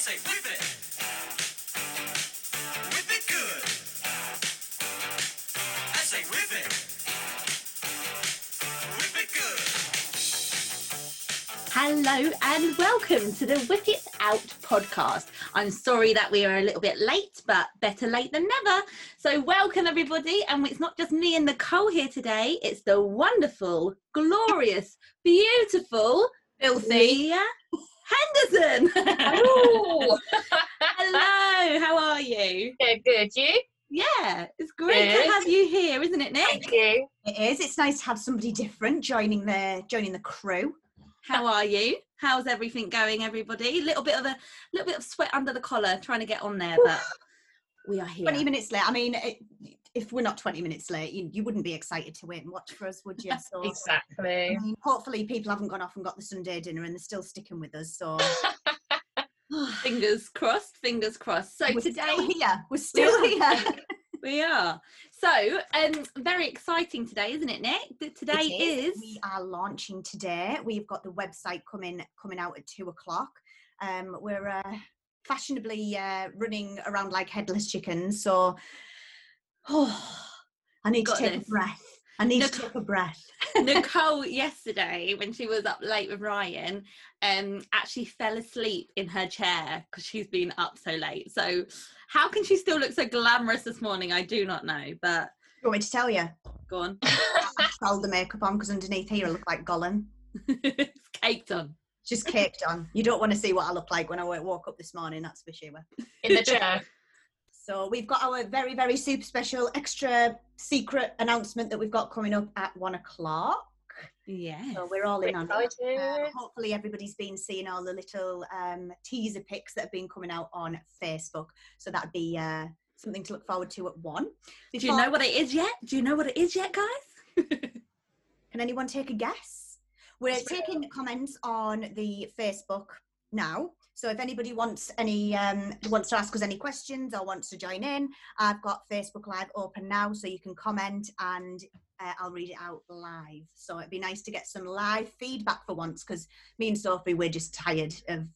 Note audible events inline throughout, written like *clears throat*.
say whip it. Whip it good. I say whip it. Whip it good. Hello and welcome to the Whip It Out podcast. I'm sorry that we are a little bit late, but better late than never. So, welcome everybody. And it's not just me and Nicole here today, it's the wonderful, glorious, beautiful, Filthy. Leah Henderson. Ooh. *laughs* Hello, how are you? yeah, good. You? Yeah, it's great Good. to have you here, isn't it, Nick? Thank you. It is. It's nice to have somebody different joining the joining the crew. How are you? How's everything going, everybody? A little bit of a little bit of sweat under the collar, trying to get on there, but we are here. Twenty minutes late. I mean, it, if we're not twenty minutes late, you, you wouldn't be excited to wait and watch for us, would you? *laughs* So, Exactly. I mean, hopefully, people haven't gone off and got the Sunday dinner and they're still sticking with us. So *laughs* fingers crossed fingers crossed so we're today still here. We're still here. *laughs* we are so um very exciting today isn't it nick that today It is, We are launching today. We've got the website coming coming out at two o'clock. Um, we're uh, fashionably uh, running around like headless chickens. So, oh, I need Got to take this. a breath. I need Look- to take a breath. *laughs* nicole *laughs* yesterday when she was up late with ryan um actually fell asleep in her chair because she's been up so late so how can she still look so glamorous this morning i do not know but You want me to tell you? go on *laughs* Hold the makeup on because underneath here I look like Gollum. it's caked on Just caked on. You don't want to see what I look like when I wa- woke up this morning, that's for sure. In the chair. So we've got our very, very super special extra secret announcement that we've got coming up at one o'clock. yeah So we're all in on it. Uh, Excited. hopefully everybody's been seeing all the little um, teaser pics that have been coming out on Facebook. So that'd be uh, something to look forward to at one. do you know what it is yet do you know what it is yet guys *laughs* Can anyone take a guess? We're taking comments on the Facebook now. So if anybody wants any um, wants to ask us any questions or wants to join in, I've got Facebook Live open now, so you can comment and uh, I'll read it out live. So it'd be nice to get some live feedback for once, because me and Sophie we're just tired of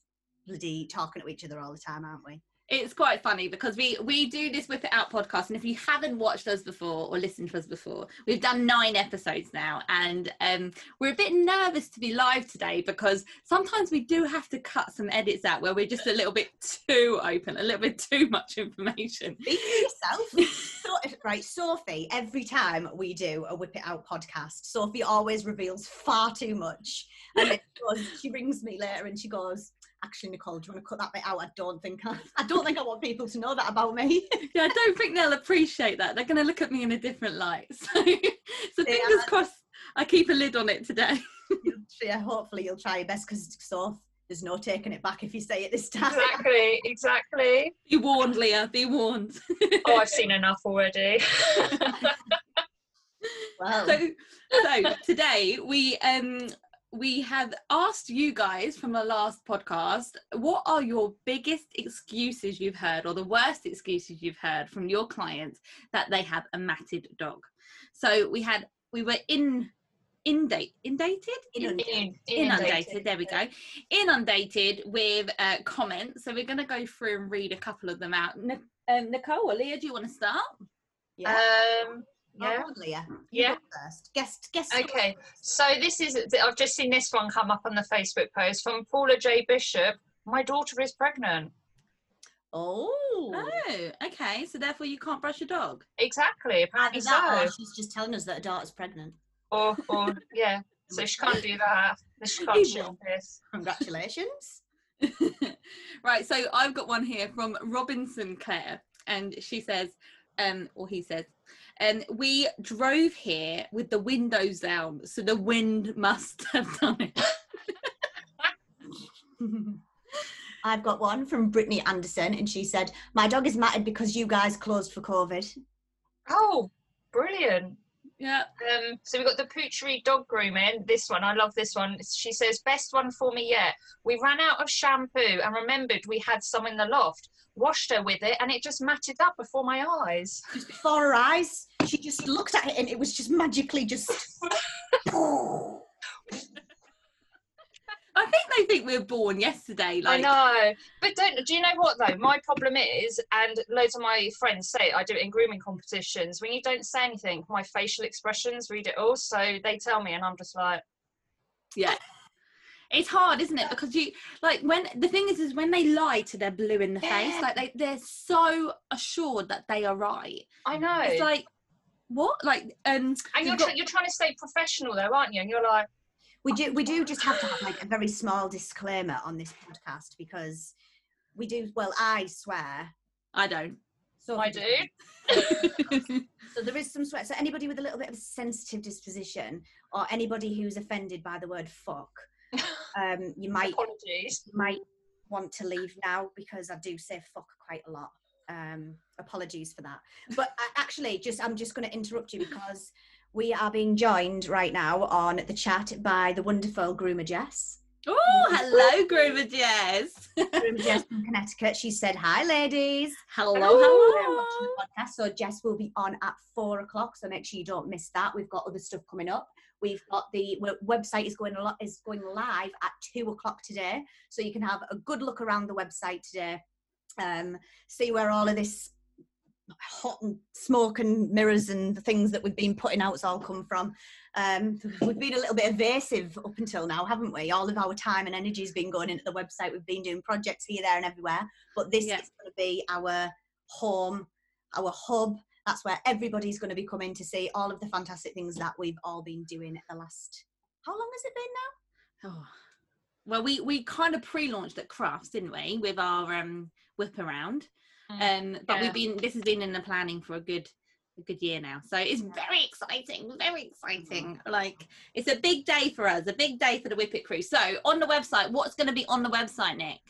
bloody talking to each other all the time, aren't we? It's quite funny because we we do this Whip It Out podcast and if you haven't watched us before or listened to us before we've done nine episodes now and um we're a bit nervous to be live today because sometimes we do have to cut some edits out where we're just a little bit too open a little bit too much information Be yourself. *laughs* right, Sophie, every time we do a Whip It Out podcast, Sophie always reveals far too much. And then goes, she rings me later and she goes, Actually, Nicole, do you want to cut that bit out? I don't think I, I don't think I want people to know that about me. *laughs* yeah i don't think they'll appreciate that they're going to look at me in a different light *laughs* so so Yeah. fingers crossed i keep a lid on it today *laughs* yeah, hopefully you'll try your best because Soph, there's no taking it back if you say it this time. Exactly. Exactly. be warned leah be warned Oh, I've seen enough already. Well, so so today we um we have asked you guys from the last podcast what are your biggest excuses you've heard or the worst excuses you've heard from your clients that they have a matted dog? So we had we were in indate inundated Inundated. In- inundated there we go. Inundated. With uh, comments. So we're going to go through and read a couple of them out. Nic- um, nicole or leah do you want to start? Yeah. Um, yeah. go on, Leah. Yeah. First. Guest, guest. Okay, so this is, I've just seen this one come up on the Facebook post from Paula J. Bishop. My daughter is pregnant. Oh. oh okay so therefore you can't brush your dog Exactly, apparently Either that or so. she's just telling us that her daughter's pregnant. Or, or, *laughs* yeah, so she can't do that. She can't shit on this. Congratulations. *laughs* right, so I've got one here from Robinson Clare, and she says, um, or he says, um, we drove here with the windows down, so the wind must *laughs* have done it. *laughs* I've got one from Brittany Anderson, and she said, My dog is matted because you guys closed for COVID. Oh, brilliant. Yeah. Um, so we've got the Poochery dog grooming. This one, I love this one. She says, best one for me yet. We ran out of shampoo and remembered we had some in the loft. Washed her with it and it just matted up before my eyes. Just before her eyes, she just looked at it and it was just magically just. *laughs* I think they think we were born yesterday. Like, I know, but don't. Do you know what though? My problem is, and loads of my friends say it, I do it in grooming competitions. When you don't say anything, my facial expressions read it all. So they tell me, and I'm just like, yeah. It's hard, isn't it? Because you like when the thing is, is when they lie to their blue in the face, like they they're so assured that they are right. I know. It's like what? Like um, and you're got- try- you're trying to stay professional though, aren't you? And you're like, We do we do just have to have like a very small disclaimer on this podcast because we do well, I swear. I don't. So I do. *laughs* So there is some swear. So anybody with a little bit of a sensitive disposition or anybody who's offended by the word fuck, *laughs* um, you might apologies. might want to leave now because I do say fuck quite a lot. Um, apologies for that. But I, actually, just I'm just going to interrupt you because we are being joined right now on the chat by the wonderful groomer Jess. oh, hello, Groover Jess. Groomer Jess from Connecticut. She said, "Hi, ladies." hello, hello. the podcast, so Jess will be on at four o'clock. So make sure you don't miss that. We've got other stuff coming up. We've got the website is going a lot is going live at two o'clock today, so you can have a good look around the website today. Um, see where all of this hot and smoke and mirrors and the things that we've been putting out has all come from. Um, we've been a little bit evasive up until now, haven't we? All of our time and energy has been going into the website. We've been doing projects here, there, and everywhere. But this Yeah. is going to be our home, our hub. That's where everybody's going to be coming to see all of the fantastic things that we've all been doing the last. How long has it been now? Oh. Well, we we kind of pre-launched at Crufts, didn't we, with our um whip around. Mm. Um, but Yeah. we've been this has been in the planning for a good a good year now, so it's very exciting, very exciting. Like it's a big day for us, a big day for the Whip It crew. So on the website, what's going to be on the website, Nick?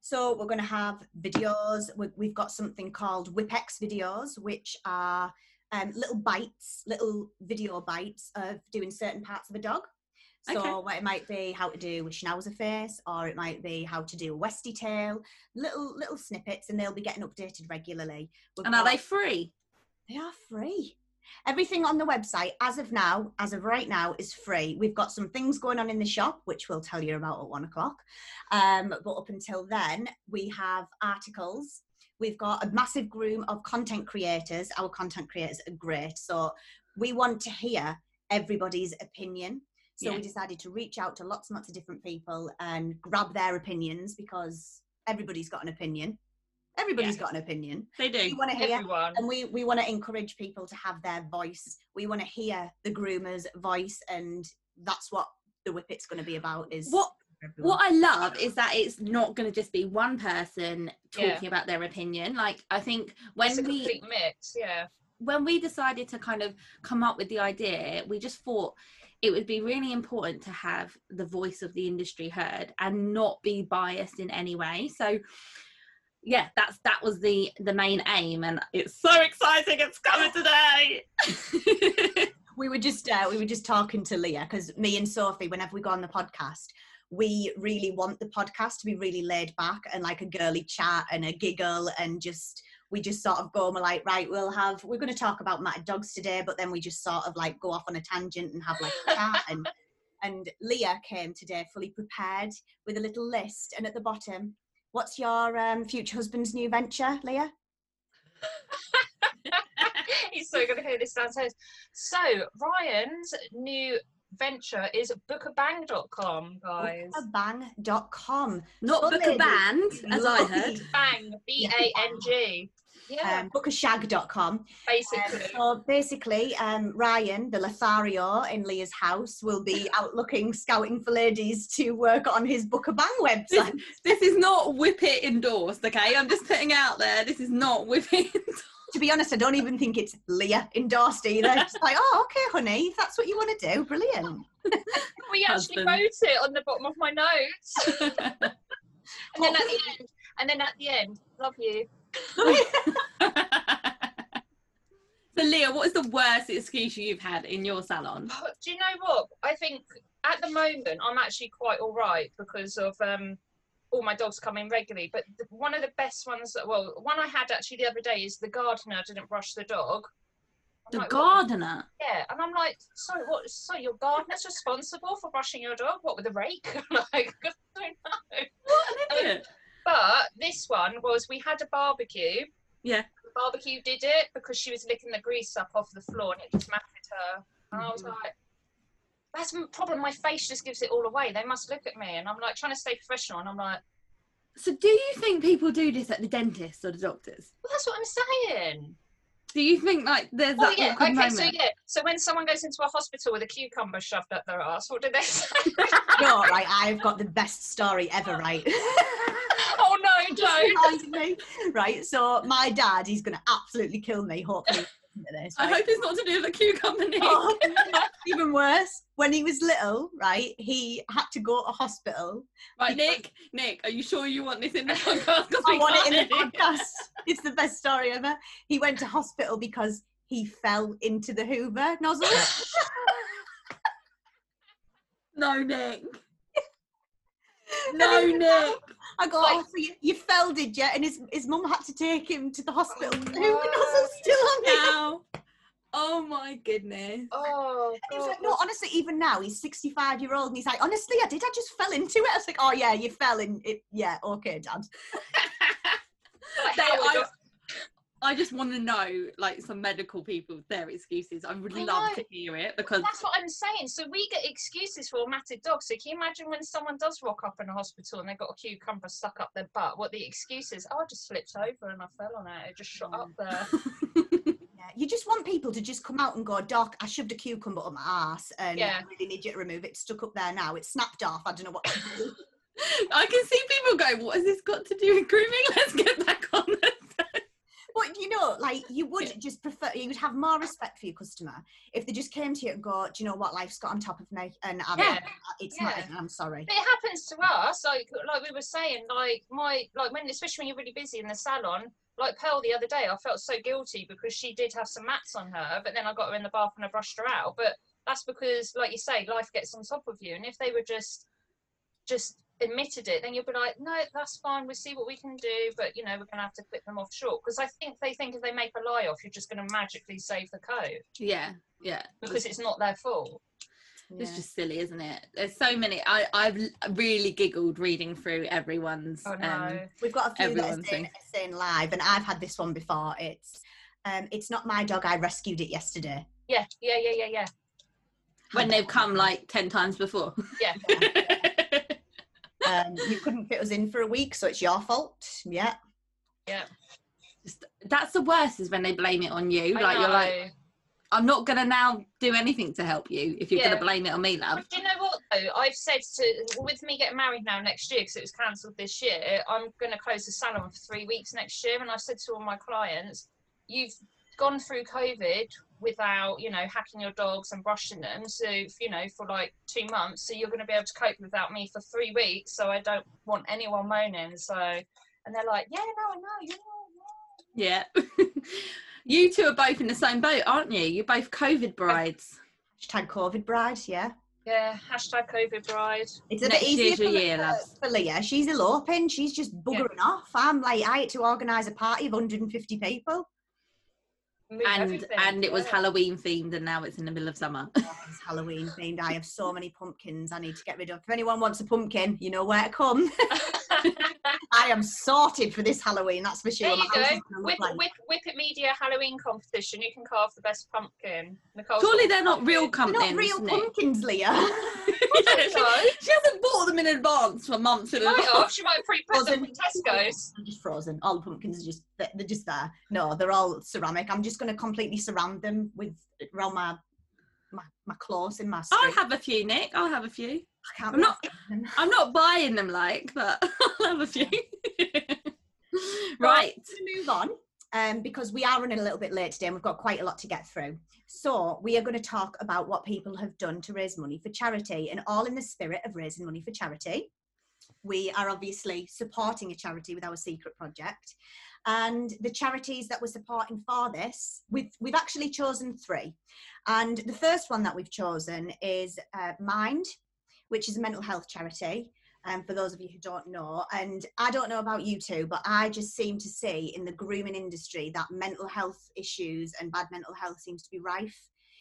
So we're going to have videos. we- We've got something called Whipex videos, which are um, little bites, little video bites of doing certain parts of a dog. So Okay. what it might be how to do a schnauzer face, or it might be how to do a Westie tail. Little little snippets, and they'll be getting updated regularly. We've And are got- they free? They are free. Everything on the website, as of now, as of right now, is free. We've got some things going on in the shop, which we'll tell you about at one o'clock. Um, but up until then, we have articles. We've got a massive groom of content creators. Our content creators are great. So we want to hear everybody's opinion. So we decided to reach out to lots and lots of different people and grab their opinions because everybody's got an opinion. Everybody's Yeah. got an opinion. They We do. want to hear Everyone. and we we want to encourage people to have their voice we want to hear the groomer's voice and that's what the whippet's going to be about is What everyone. what I love is that it's not going to just be one person Yeah. talking about their opinion. Like I think when it's a we mix. Yeah. when we decided to kind of come up with the idea, we just thought it would be really important to have the voice of the industry heard and not be biased in any way. So yeah, that's that was the the main aim and it's so exciting it's coming today. *laughs* we were just uh, we were just talking to leah because me and sophie whenever we go on the podcast we really want the podcast to be really laid back and like a girly chat and a giggle and just we just sort of go and we're like right we'll have we're going to talk about matted dogs today but then we just sort of like go off on a tangent and have like a chat and *laughs* and leah came today fully prepared with a little list and at the bottom what's your um, future husband's new venture leah *laughs* He's so going to hear this downstairs. So, Ryan's new venture is bookabang.com, guys. bang.com Not So book a ladies, band, as I heard. Bang, B A N G. Yeah, um, bookashag.com. Um, basically. so basically, um, Ryan, the Lothario in Leah's house, will be *laughs* out looking, scouting for ladies to work on his Book a Bang website. This is not whip it endorsed, okay? I'm just putting out there. This is not whip it. endorsed. to be honest, I don't even think it's Leah endorsed either. *laughs* It's like, oh, okay, honey, if that's what you want to do, brilliant. *laughs* we actually husband. wrote it on the bottom of my notes. and then at the end, and then at the end, love you. So, Leah, what is the worst excuse you've had in your salon? Do you know what? I think at the moment I'm actually quite all right because of um, all my dogs come in regularly. But the, one of the best ones, that, well, one I had actually the other day is the gardener didn't brush the dog. I'm The like, "What?" gardener. Yeah, and I'm like, sorry, what? So your gardener's responsible for brushing your dog? What with a rake? *laughs* like, I don't know. What an idiot. But this one was we had a barbecue. Yeah. The barbecue did it because she was licking the grease up off the floor and it just matted her. And I was Mhm. like, that's the problem. My face just gives it all away. They must look at me, and I'm like trying to stay professional, and I'm like, So, do you think people do this at the dentist or the doctors? well, that's what I'm saying. Do you think like there's Oh that yeah, awkward okay, moment? so yeah, so when someone goes into a hospital with a cucumber shoved up their ass, what do they say? *laughs* no, right, I've got the best story ever, right? *laughs* *laughs* Just *laughs* don't. me. Right, so my dad, he's going to absolutely kill me, hopefully. This, I hope it's not to do with the cucumber. Oh, *laughs* even worse, when he was little, right, he had to go to hospital. Right, Nick, Nick, are you sure you want this in the podcast? I want it in the podcast. It's the best story ever. He went to hospital because he fell into the Hoover nozzle. No, Nick. *laughs* No, Nick. I got Like- oh, so you, you fell, did you? And his, his mum had to take him to the hospital. Oh, The Hoover nozzle's still on. Now. Oh my goodness. Oh, And he was like, no, honestly, even now, he's 65 year old, and he's like, honestly, I did, I just fell into it. I was like, oh, yeah, you fell in it. Yeah, okay, dad. *laughs* Like, They- I, your- I just want to know, like, some medical people, their excuses. I would I love know. to hear it because That's what I'm saying. So we get excuses for matted dogs. So can you imagine when someone does rock up in a hospital and they've got a cucumber stuck up their butt? What the excuse is? Oh, I just slipped over and I fell on it. It just shot up there. *laughs* Yeah, you just want people to just come out and go, Doc, I shoved a cucumber up my ass and Yeah. I really need you to remove it. It's stuck up there now. It's snapped off. I don't know what to do. *laughs* I can see people going, what has this got to do with grooming? Let's get back on this. But you know, like you would Yeah. just prefer, you would have more respect for your customer if they just came to you and go, Do you know what? Life's got on top of me and I'm, Yeah, it's not. I'm sorry. But it happens to us, like like we were saying, like my like when especially when you're really busy in the salon. Like Pearl the other day, I felt so guilty because she did have some mats on her, but then I got her in the bath and I brushed her out. But that's because, like you say, life gets on top of you, and if they were just just admitted it, then you'll be like, no, that's fine. We'll see what we can do, but you know, we're gonna have to clip them off short because I think they think if they make a lie off, you're just gonna magically save the coat Yeah, yeah. because it's not their fault. It's Yeah. just silly, isn't it? There's so many. I, I've really giggled reading through everyone's. Oh no. um, We've got a few that are everyone's saying, are saying live, and I've had this one before. It's um, it's not my dog. I rescued it yesterday. yeah, yeah, yeah, yeah, yeah. when they've come like 10 times before. Yeah. *laughs* Um, you couldn't fit us in for a week, so it's your fault. Yeah. Just- that's the worst is when they blame it on you. I like you're like. I'm not gonna now do anything to help you if you're Yeah. gonna blame it on me, love. But do you know what though? I've said to with me getting married now next year because it was cancelled this year. I'm going to close the salon for three weeks next year, and I've said to all my clients, "You've gone through COVID without, you know, hacking your dogs and brushing them. So you know, for like two months, so you're going to be able to cope without me for three weeks. So I don't want anyone moaning. So, and they're like, "Yeah, no, I know, you know." Yeah. *laughs* you two are both in the same boat, aren't you? You're both COVID brides. Hashtag COVID bride. Yeah. Yeah, hashtag COVID bride. It's a Next bit easier year's for, your year, for- lads. for Leah. She's eloping. She's just buggering off. I'm like, I had to organise a party of 150 people. And and it was. Halloween themed and now it's in the middle of summer. Oh, it's Halloween themed. I have so many pumpkins I need to get rid of. If anyone wants a pumpkin, you know where to come. *laughs* *laughs* I am sorted for this Halloween, that's for sure. There you house go. is gonna Whip, whip, whip it media Halloween competition. You can carve the best pumpkin. Nicole's Surely they're not real pumpkins. They're not real pumpkins, Leah. *laughs* Yeah, she, so. she hasn't bought them in advance for months in She might have. She might have pre-put them Frozen. from Tesco's. *laughs* They're just frozen. All the pumpkins are just they're they're just there. No, they're all ceramic. I'm just going to completely surround them with around my my, my claws in my I'll have a few, Nick. I'll have a few. I can't I'm not- them. I'm not buying them like, but *laughs* I'll have a few. *laughs* right. to move on um, because we are running a little bit late today and we've got quite a lot to get through. So, we are going to talk about what people have done to raise money for charity and all in the spirit of raising money for charity. We are obviously supporting a charity with our secret project. And the charities that we're supporting for this, we've, we've actually chosen three. And the first one that we've chosen is uh, Mind, which is a mental health charity. um, for those of you who don't know. And I don't know about you two, but I just seem to see in the grooming industry that mental health issues and bad mental health seems to be rife.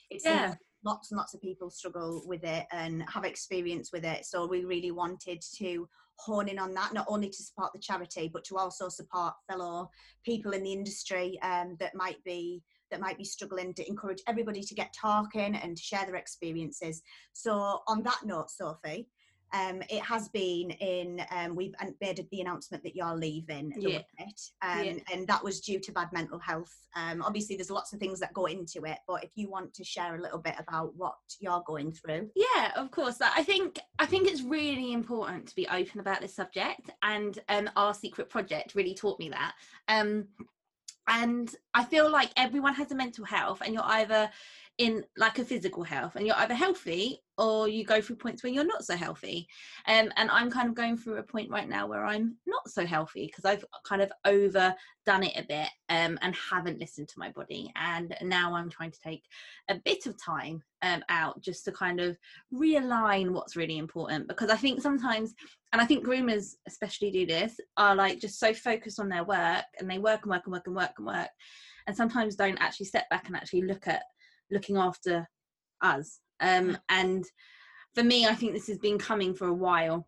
It seems Yeah. lots and lots of people struggle with it and have experience with it. So we really wanted to hone in on that, not only to support the charity, but to also support fellow people in the industry um, that might be that might be struggling to encourage everybody to get talking and to share their experiences. So on that note, Sophie, um, it has been in um, we've made the announcement that you're leaving Yeah. Um, Yeah. and that was due to bad mental health. Um, obviously, there's lots of things that go into it, but if you want to share a little bit about what you're going through, Yeah, of course. I think I think it's really important to be open about this subject, and um, our secret project really taught me that. And I feel like everyone has a mental health, and you're either in like a physical health, and you're either healthy or you go through points where you're not so healthy. Um, and I'm kind of going through a point right now where I'm not so healthy because I've kind of overdone it a bit um, and haven't listened to my body. And now I'm trying to take a bit of time um, out just to kind of realign what's really important because I think sometimes, and I think groomers especially do this, are like just so focused on their work and they work and work and work and work and work, and sometimes don't actually step back and actually look at looking after us. Um, and for me, I think this has been coming for a while,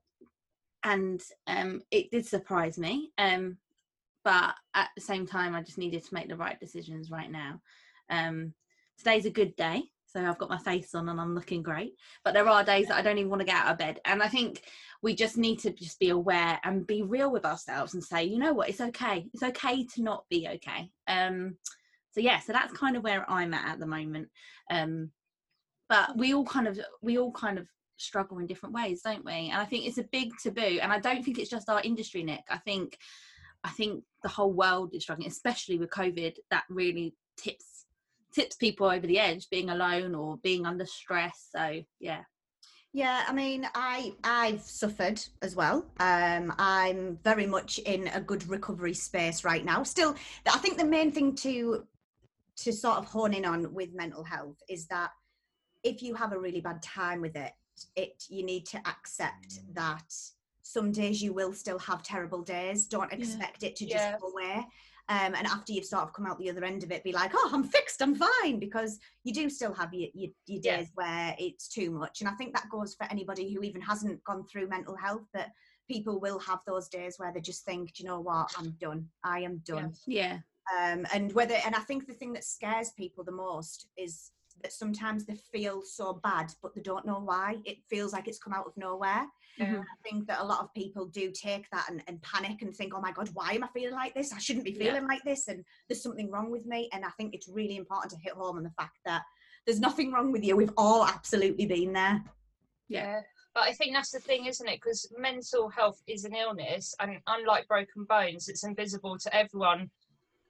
and um, it did surprise me. Um, but at the same time, I just needed to make the right decisions right now. Um, today's a good day so i've got my face on and i'm looking great. But there are days that i don't even want to get out of bed. And i think we just need to just be aware and be real with ourselves and say you know what? It's okay. It's okay to not be okay. Um so yeah so that's kind of where i'm at at the moment um but we all kind of we all kind of struggle in different ways don't we and i think it's a big taboo and i don't think it's just our industry nick i think i think the whole world is struggling especially with covid that really tips tips people over the edge being alone or being under stress so yeah Yeah, I mean, I I've suffered as well. Um, I'm very much in a good recovery space right now. Still, I think the main thing to to sort of hone in on with mental health is that if you have a really bad time with it, it you need to accept that some days you will still have terrible days. Don't Yeah. expect it to just Yeah. go away. Um, and after you've sort of come out the other end of it, be like, oh, I'm fixed, I'm fine, because you do still have your, your, your Yeah. days where it's too much. And I think that goes for anybody who even hasn't gone through mental health, that people will have those days where they just think, "Do you know what, I'm done. I am done. yeah Um, and whether, and I think the thing that scares people the most is that sometimes they feel so bad, but they don't know why. It feels like it's come out of nowhere. Yeah. I think that a lot of people do take that and, and panic and think, oh my God, why am I feeling like this? I shouldn't be Yeah. feeling like this. And there's something wrong with me. And I think it's really important to hit home on the fact that there's nothing wrong with you. We've all absolutely been there. Yeah. But I think that's the thing, isn't it? Because mental health is an illness, and unlike broken bones, it's invisible to everyone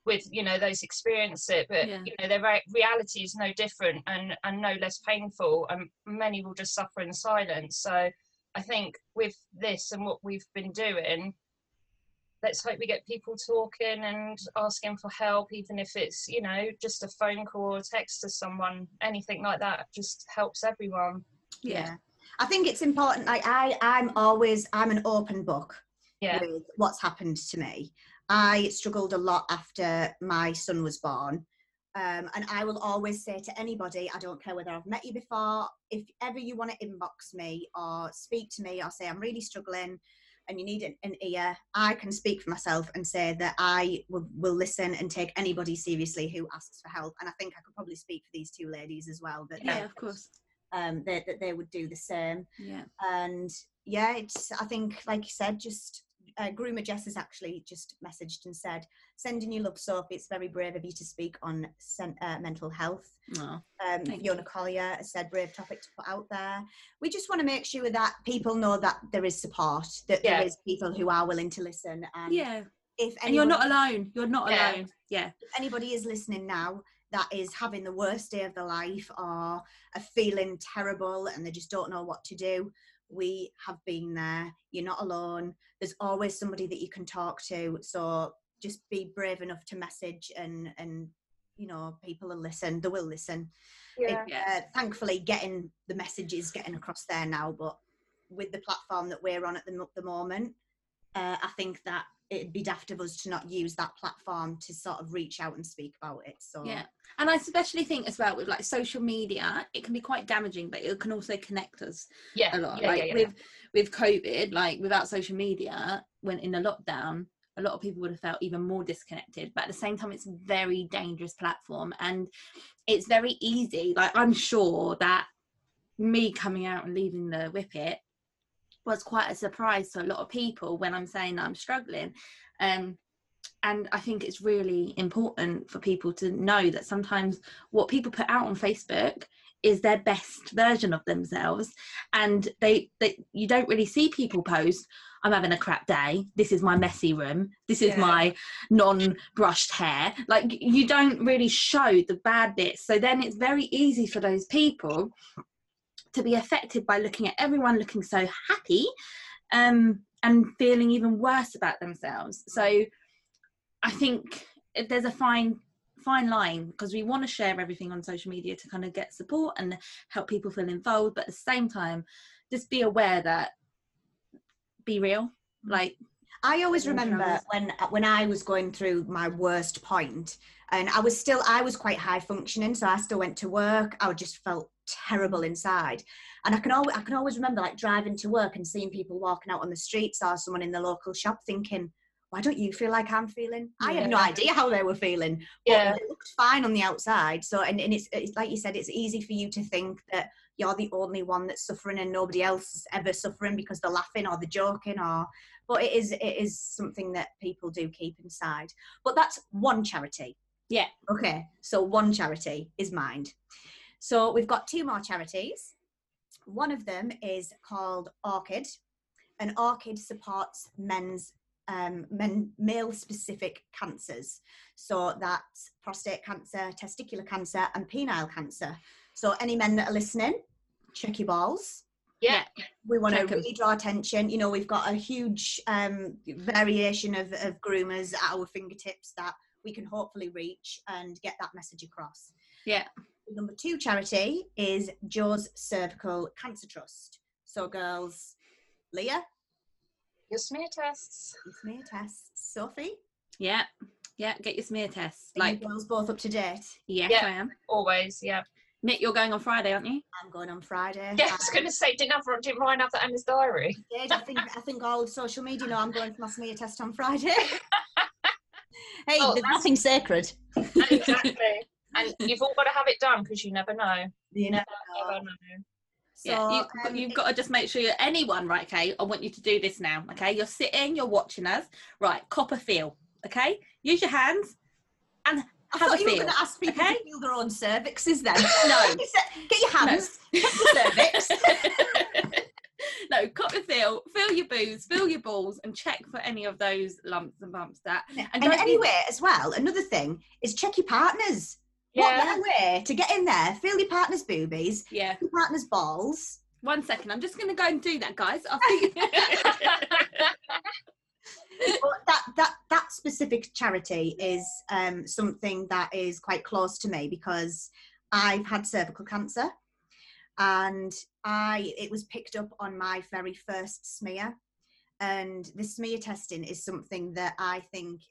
with you know those experience it but Yeah. you know their re- reality is no different and and no less painful and many will just suffer in silence so i think with this and what we've been doing let's hope we get people talking and asking for help even if it's you know just a phone call or text to someone anything like that just helps everyone yeah I think it's important. Like I, I'm always, I'm an open book. yeah with what's happened to me. I struggled a lot after my son was born. Um, and I will always say to anybody, I don't care whether I've met you before, if ever you want to inbox me or speak to me or say, I'm really struggling and you need an, an ear, I can speak for myself and say that I will, will listen and take anybody seriously who asks for help. And I think I could probably speak for these two ladies as well, that, yeah of course um, that, that they would do the same yeah and yeah it's i think like you said just uh, groomer jess has actually just messaged and said sending you love sophie it's very brave of you to speak on sen- uh, mental health oh, um, fiona you. collier has said brave topic to put out there we just want to make sure that people know that there is support that Yeah. there is people who are willing to listen and yeah if and you're not alone you're not Yeah. alone yeah if anybody is listening now that is having the worst day of their life or are feeling terrible and they just don't know what to do, we have been there. You're not alone. There's always somebody that you can talk to. So just be brave enough to message and and you know people will listen. They will listen. yeah It- uh, thankfully, getting the message is getting across there now, but with the platform that we're on at the, the moment, uh, I think that it'd be daft of us to not use that platform to sort of reach out and speak about it. So Yeah. And I especially think as well with like social media, it can be quite damaging, but it can also connect us Yeah, a lot. yeah, like yeah, yeah. with with COVID, like without social media, when in a lockdown, a lot of people would have felt even more disconnected. But at the same time, it's a very dangerous platform, and it's very easy. Like I'm sure that me coming out and leaving the whippet was quite a surprise to a lot of people when I'm saying that I'm struggling. Um, and I think it's really important for people to know that sometimes what people put out on Facebook is their best version of themselves. And they, they you don't really see people post i'm having a crap day. This is my messy room. This is Yeah. my non-brushed hair. Like you don't really show the bad bits. So then it's very easy for those people to be affected by looking at everyone looking so happy um, and feeling even worse about themselves so i think there's a fine fine line because we want to share everything on social media to kind of get support and help people feel involved but at the same time just be aware that be real like I always remember when when I was going through my worst point, and I was still I was quite high functioning, so I still went to work. I just felt terrible inside, and I can always I can always remember like driving to work and seeing people walking out on the streets or someone in the local shop, thinking, "Why don't you feel like I'm feeling?" I had no idea how they were feeling, but Yeah. it looked fine on the outside. So, and, and it's, it's like you said, it's easy for you to think that you're the only one that's suffering and nobody else is ever suffering because they're laughing or they're joking or but it is it is something that people do keep inside but that's one charity Yeah. okay so one charity is mind so we've got two more charities one of them is called orchid and orchid supports men's um, men, male specific cancers so that's prostate cancer testicular cancer and penile cancer so any men that are listening check your balls Yeah. we want to really draw attention. You know, we've got a huge um, variation of, of groomers at our fingertips that we can hopefully reach and get that message across. Yeah. The number two charity is Jo's Cervical Cancer Trust. So, girls, Leah, Your smear tests. your smear tests. Sophie, yeah yeah get your smear tests are like you girls both up to date? yes Yeah. i am Always, yeah. nick you're going on friday aren't you I'm going on Friday. Yeah, I was going to say, didn't, have, didn't Ryan have that in his diary? I did. I think I think all social media know I'm going for my smear test on Friday. *laughs* hey, Oh, there's nothing sacred. exactly. And you've all got to have it done because you never know. You Never, know. never know. So, yeah, you, um, you've got to just make sure you're anyone, right? Okay, I want you to do this now. Okay, you're sitting, you're watching us, right? CoppaFeel. Okay, use your hands and I have thought a you were going to ask people okay? to feel their own cervixes then. *laughs* *laughs* No. Get your hands, check your cervix. *laughs* no, CoppaFeel, feel your boobs, feel your balls, and check for any of those lumps and bumps. That and don't anyway, as well, another thing is check your partners. Yeah. What better way to get in there, feel your partner's boobies, yeah. your partner's balls. One second, I'm just going to go and do that, guys. I'll see you. but that that that specific charity is um, something that is quite close to me because I've had cervical cancer, and I it was picked up on my very first smear, and the smear testing is something that I think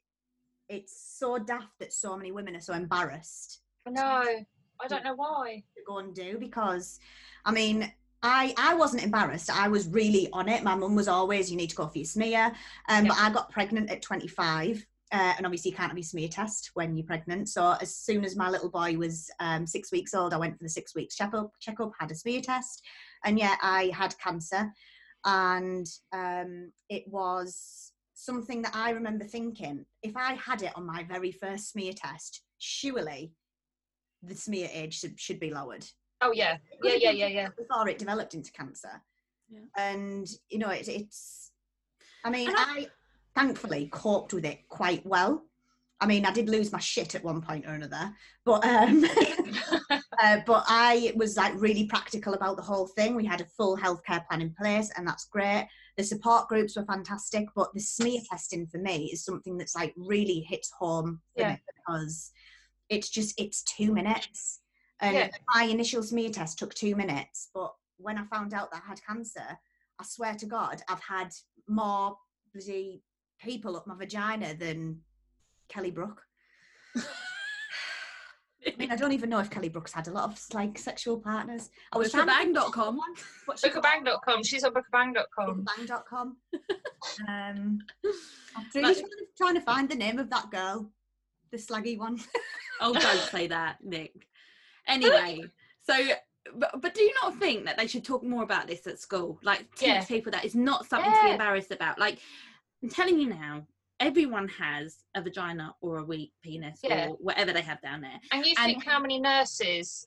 it's so daft that so many women are so embarrassed no, I don't know why. to go and do because I mean I I wasn't embarrassed. I was really on it. My mum was always you need to go for your smear. Um, but I got pregnant at 25. Uh, and obviously you can't have your smear test when you're pregnant. So as soon as my little boy was um, six weeks old, I went for the six weeks checkup, checkup, had a smear test, and yeah, I had cancer, and um, it was something that I remember thinking, if I had it on my very first smear test, surely the smear age should, should be lowered Oh, yeah. Yeah, yeah, yeah, yeah. before it developed into cancer. Yeah. And you know, it, it's. I mean, And I, thankfully coped with it quite well. I mean, I did lose my shit at one point or another, but um, *laughs* uh, but I was like really practical about the whole thing. We had a full healthcare plan in place, and that's great. The support groups were fantastic, but the smear testing for me is something that's like really hits home for Yeah. me because it's just it's two minutes. And Yeah. my initial smear test took two minutes, but when I found out that I had cancer, I swear to God, I've had more bloody people up my vagina than Kelly Brook. I mean, I don't even know if Kelly Brooks had a lot of like sexual partners. I was trying to think of Bookabang.com. one. What's she called? Bookabang.com. She's on bookabang.com. Bookabang.com. *laughs* um, I'm really Like- trying, to, trying to find the name of that girl, the slaggy one. Oh, don't say that, Nick. Anyway, so but, but do you not think that they should talk more about this at school? Like teach Yeah. people that it's not something to be embarrassed about. Like I'm telling you now, everyone has a vagina or a wee penis Yeah. or whatever they have down there. And you And- think how many nurses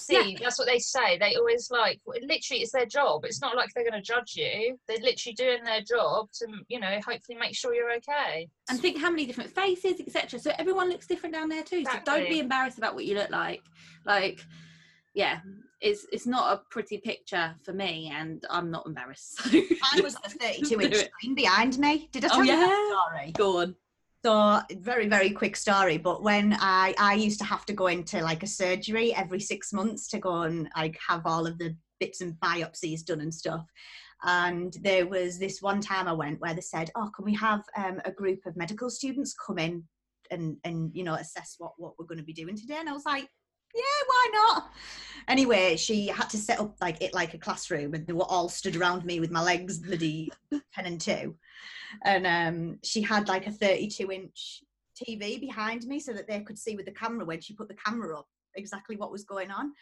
see? That's what they say. They always like, literally, it's their job. It's not like they're going to judge you. They're literally doing their job to, you know, hopefully make sure you're okay. And think how many different faces, etc. So everyone looks different down there too. So don't be embarrassed about what you look like. Like, yeah, it's it's not a pretty picture for me, and I'm not embarrassed. So I was the *laughs* 32 inch Do screen behind me. Did I oh, tell Oh, you yeah? that story? go on. So very very quick story, but when I I used to have to go into like a surgery every six months to go and like have all of the bits and biopsies done and stuff. And there was this one time I went where they said, "Oh, can we have um, a group of medical students come in and and you know assess what what we're going to be doing today?" And I was like, "Yeah, why not?" Anyway, she had to set up like it like a classroom, and they were all stood around me with my legs bloody *laughs* ten and two and um, she had like a 32 inch TV behind me so that they could see with the camera when she put the camera up exactly what was going on.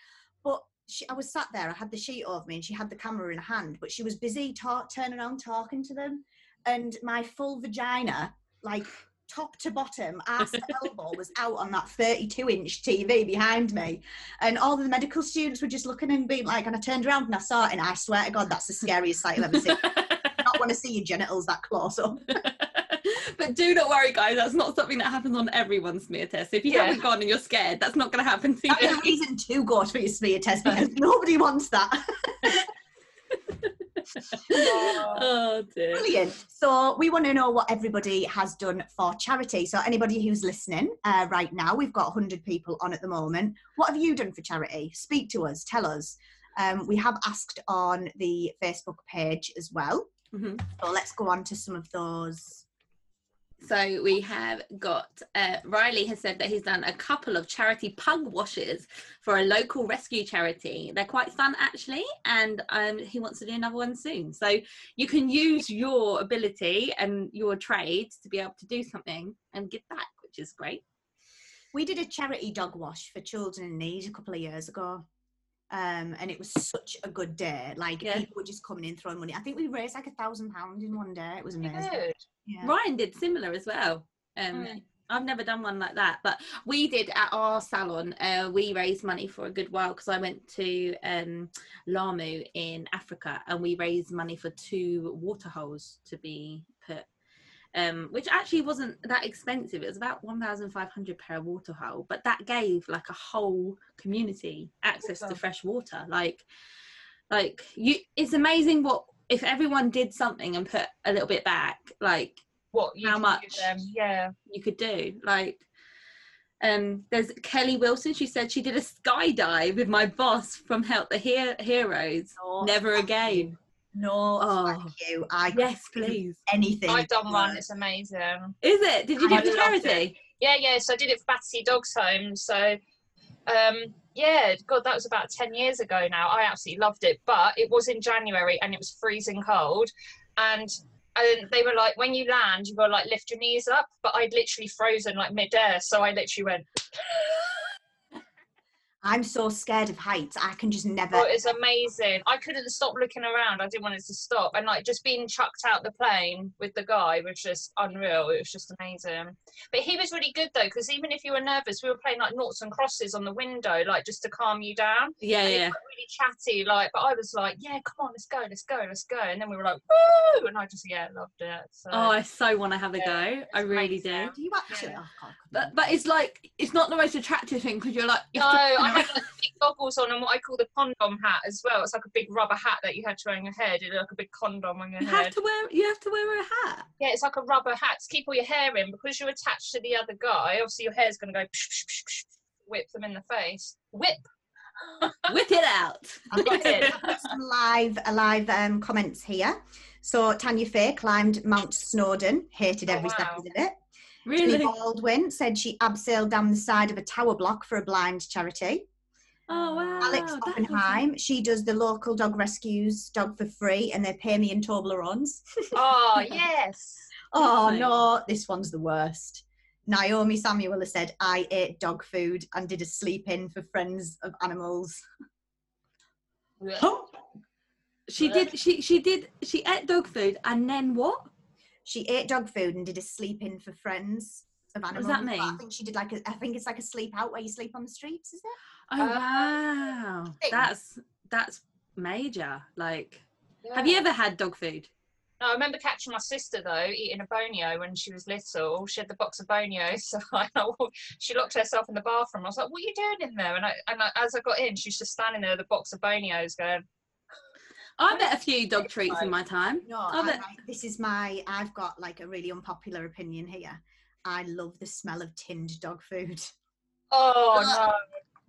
But she, I was sat there, I had the sheet over me, and she had the camera in her hand, but she was busy talk, turning around talking to them, and my full vagina, like top to bottom, ass to elbow, was out on that 32 inch TV behind me, and all the medical students were just looking and being like, and I turned around and I saw it, and I swear to God, that's the scariest sight I've ever seen. I *laughs* not want to see your genitals that close up. *laughs* but do not worry, guys. That's not something that happens on everyone's smear test. If you Yeah. haven't gone and you're scared, that's not going to happen to That's you. a reason to go for your smear test because nobody wants that. *laughs* oh dear. Brilliant. So we want to know what everybody has done for charity. So anybody who's listening uh, right now, we've got 100 people on at the moment. What have you done for charity? Speak to us. Tell us. Um, we have asked on the Facebook page as well. Mhm. So let's go on to some of those. So we have got uh, Riley has said that he's done a couple of charity pug washes for a local rescue charity. They're quite fun actually, and um, he wants to do another one soon. So you can use your ability and your trade to be able to do something and give back, which is great. We did a charity dog wash for children in need a couple of years ago. Um, and it was such a good day. Like Yeah. people were just coming in throwing money. I think we raised like a thousand pounds in one day. It was amazing. Good. Yeah. Ryan did similar as well. Um, Mm. I've never done one like that, but we did at our salon. Uh, we raised money for a good while because I went to um, Lamu in Africa and we raised money for two water holes to be put, um, which actually wasn't that expensive. It was about one thousand five hundred per water hole, but that gave like a whole community access to fresh water. Like, like you, it's amazing what if everyone did something and put a little bit back, like What How much? Yeah. you could do. Like, um, there's Kelly Wilson. She said she did a skydive with my boss from Help the He- Heroes. No, Never again. You. No, Oh. thank you. I Yes, please. Anything. I've done one. It's amazing. Is it? Did you do I it for loved it. charity? Yeah, yeah. So I did it for Battersea Dogs Home. So, um, yeah, God, that was about 10 years ago now. I absolutely loved it. But it was in January and it was freezing cold. And and they were like, when you land, you've got to like lift your knees up. But I'd literally frozen like midair. So I literally went, *laughs* I'm so scared of heights. I can just never. oh, it's amazing. I couldn't stop looking around. I didn't want it to stop. And like just being chucked out the plane with the guy was just unreal. It was just amazing. But he was really good though, because even if you were nervous, we were playing like noughts and crosses on the window, like just to calm you down. Yeah, And yeah. got really chatty, like, but I was like, yeah, come on, let's go, let's go, let's go. And then we were like, woo! And I just, yeah, loved it. So, Oh, I so want to have a Yeah, go. I it's really do. amazing. do you actually? Yeah. Oh, God, But but it's like it's not the most attractive thing because you're like you no, have to- I had like big goggles on and what I call the condom hat as well. It's like a big rubber hat that you had to wear on your head. It like a big condom on your you head. have to wear you have to wear a hat. Yeah, it's like a rubber hat to keep all your hair in because you're attached to the other guy. Obviously, your hair's going to go whip them in the face. Whip. *laughs* Whip it out. I've got, *laughs* I've some live, uh, live um, comments here. So Tanya Faye climbed Mount Snowdon, hated Oh, every wow. second of it. Really? Tilly Baldwin said she abseiled down the side of a tower block for a blind charity. Oh wow. Alex that was- Oppenheim, she does the local dog rescues dog for free and they pay me in Toblerones. *laughs* Oh yes. *laughs* Oh Lovely. no, this one's the worst. Naomi Samuel has said, I ate dog food and did a sleep in for friends of animals. She did. She she did. She ate dog food and then what? She ate dog food and did a sleep in for friends of does animals. that But I think she did like a, I think it's like a sleep out where you sleep on the streets, is it? Oh Uh, wow. That's that's major. Like, have you ever had dog food? No, I remember catching my sister though eating a bonio when she was little. She had the box of bonios, *laughs* so I *laughs* she locked herself in the bathroom. I was like, "What are you doing in there?" And I, and I, as I got in, she's just standing there with a box of bonios, going, I bet a few dog treats in my time. No, I I, bet. like- this is my, I've got like a really unpopular opinion here. I love the smell of tinned dog food. "Oh no."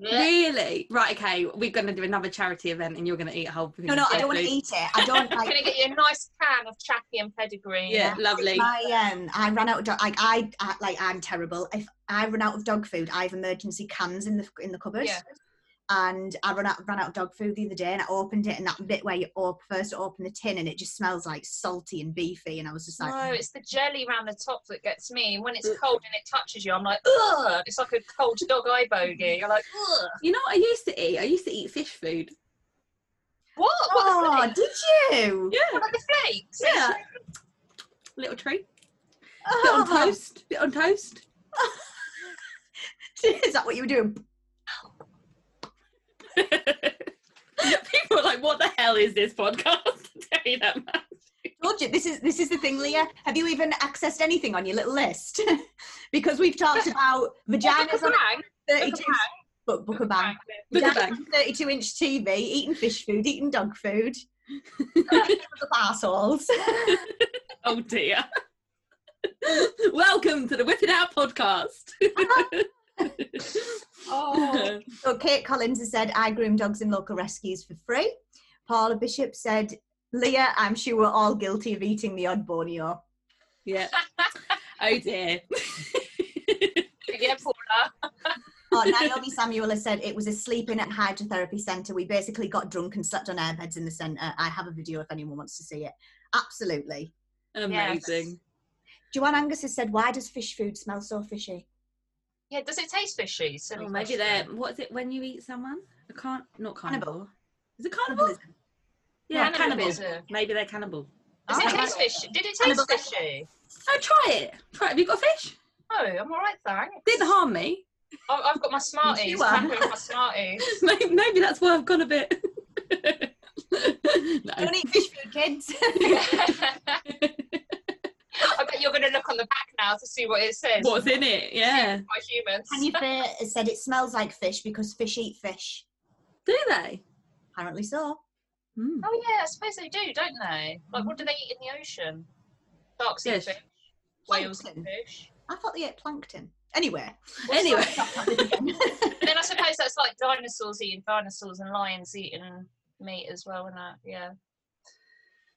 Really? Right. Okay. We're going to do another charity event, and you're going to eat a whole. thing No, no, I don't want to eat it. I don't *laughs* I'm gonna get you a nice can of Chappie and pedigree. Yeah, lovely. I um, I ran out of dog. Like I, I, like I'm terrible. If I run out of dog food, I have emergency cans in the in the cupboard. Yeah. And I ran out ran out of dog food the other day, and I opened it, and that bit where you op- first open the tin, and it just smells like salty and beefy, and I was just like, No, it's the jelly around the top that gets me. And when it's cold and it touches you, I'm like, ugh. It's like a cold dog eye bogey. You're like, ugh. You know what I used to eat? I used to eat fish food. What? What the oh, did you? Yeah. What are the flakes? Yeah. Little treat. Bit on Oh. toast. Bit on toast. *laughs* Is that what you were doing? People are like, "What the hell is this podcast?" *laughs* Tell you that much. Told you this is this is the thing, Leah. Have you even accessed anything on your little list? *laughs* because we've talked about vaginas on Bang. 32 but book a bang. Vaginas that. 32 inch TV, eating fish food, eating dog food. *laughs* up arseholes. Oh dear. Welcome to the Whip It Out podcast. Oh. *laughs* so Kate Collins has said, I groom dogs in local rescues for free. Paula Bishop said, Leah, I'm sure we're all guilty of eating the odd bonio. yeah. *laughs* Oh dear. *laughs* yeah, Paula. Oh, Naomi Samuel has said it was a sleeping at hydrotherapy centre. We basically got drunk and slept on airbeds in the centre. I have a video if anyone wants to see it. Absolutely. Amazing. Joanne Angus has said, Why does fish food smell so fishy? Yeah, does it taste fishy? Silly Oh, maybe question. they're what is it when you eat someone? A can not carnivore. Cannibal. Is it carnivore? Yeah, cannibal. Cannibalism. Maybe they're cannibal. Does it Oh. taste fishy? Did it taste Cannibal. fishy? Oh, try it. Try it. Have you got fish? Oh, I'm all right, thanks. Didn't harm me. I- I've got my Smarties. You I'm are. happy with my Smarties. *laughs* Maybe, maybe that's why I've gone a bit. no. *laughs* Don't eat fish food, kids. *laughs* I bet you're going to look on the back now to see what it says. What's in it? Yeah. My humans. Tanya Fair has said it smells like fish because fish eat fish. Do they? Apparently so. Hmm. Oh yeah, I suppose they do, don't they? Like, what do they eat in the ocean? Dark sea Yes. fish, whales, fish. I thought they ate plankton. Anyway. *laughs* Anyway. *laughs* then I suppose that's like dinosaurs eating dinosaurs and lions eating meat as well, and that. Yeah.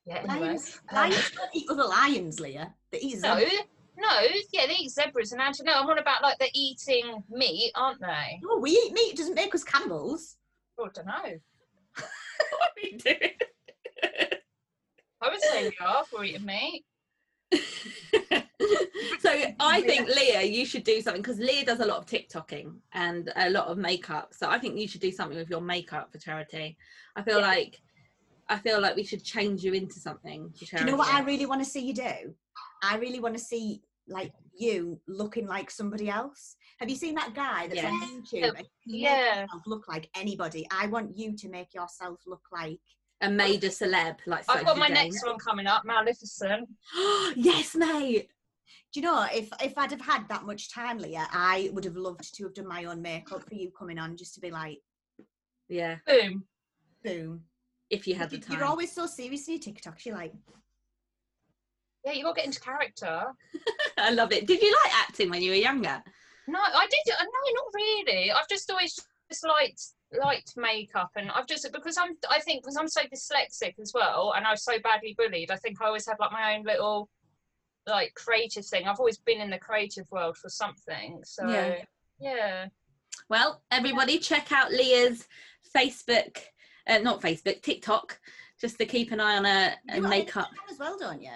Yeah. Anyway. lions, lions don't eat other lions, Leah. They eat No, zebras. no, yeah, they eat zebras and antelope. No, I'm on about like they're eating meat, aren't they? No, we eat meat. It doesn't make us cannibals. Oh, I don't know. *laughs* what are we doing? I would say we are. for eating meat. *laughs* so I think Leah, you should do something because Leah does a lot of TikToking and a lot of makeup. So I think you should do something with your makeup for charity. I feel Yeah. like I feel like we should change you into something Do you know what I really want to see you do? I really want to see like you looking like somebody else. Have you seen that guy that's on YouTube? and he Yeah. Look like anybody. I want you to make yourself look like. a major celeb like I've got my Jane. next one coming up, Maleficent. *gasps* yes, mate. Do you know if if I'd have had that much time, Leah, I would have loved to have done my own makeup for you coming on, just to be like, Yeah, Boom. boom. If you had the You- time. You're always so serious in your TikToks. You're like, Yeah, you got to get into character. *laughs* I love it. Did you like acting when you were younger? No, I did. uh, No, not really. I've just always just liked liked makeup, and I've just because I'm I think because I'm so dyslexic as well, and I was so badly bullied. I think I always had like my own little like creative thing. I've always been in the creative world for something. So Yeah. yeah. Well, everybody, check out Leah's Facebook, uh, not Facebook, TikTok, just to keep an eye on a, You makeup. Instagram as well, don't you?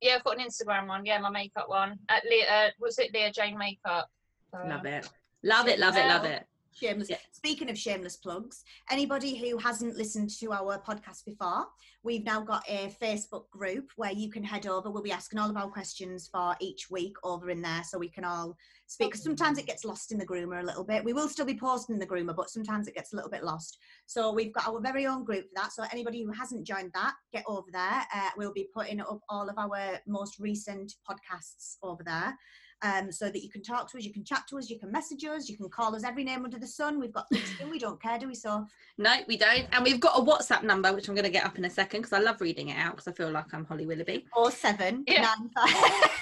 Yeah, I've got an Instagram one. Yeah, my makeup one. At Leah, uh, was it Leah Jane Makeup? So, Love it. Love it, love it, love it. Shameless. Yeah. Speaking of shameless plugs, anybody who hasn't listened to our podcast before, we've now got a Facebook group where you can head over. We'll be asking all of our questions for each week over in there so we can all speak. 'Cause sometimes it gets lost in the groomer a little bit. We will still be posting in the groomer, but sometimes it gets a little bit lost. So we've got our very own group for that. So anybody who hasn't joined that, get over there. Uh, we'll be putting up all of our most recent podcasts over there um, so that you can talk to us, you can chat to us, you can message us, you can call us every name under the sun. We've got we don't care, do we? So *laughs* No, we don't. And we've got a WhatsApp number, which I'm going to get up in a second because I love reading it out because I feel like I'm Holly Willoughby. or seven Yeah. nine five. *laughs*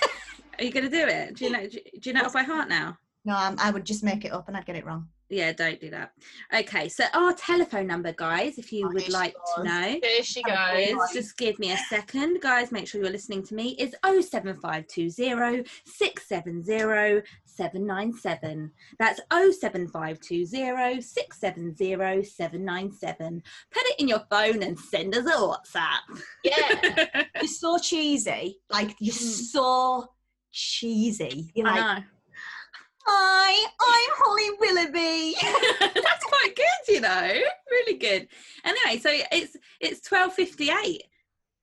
Are you going to do it? Do you know? Do you know it off by heart now? no, um, I would just make it up and I'd get it wrong. Yeah, don't do that. Okay, so our telephone number, guys, if you Oh, would here she like to know. There she goes. is just give me a second guys make sure you're listening to me is 07520 670 797 that's 07520 670 797 put it in your phone and send us a whatsapp Yeah. *laughs* You're so cheesy. Like you're so cheesy. You're like, I know. hi, I'm Holly Willoughby. *laughs* that's quite good you know really good anyway so it's it's 12.58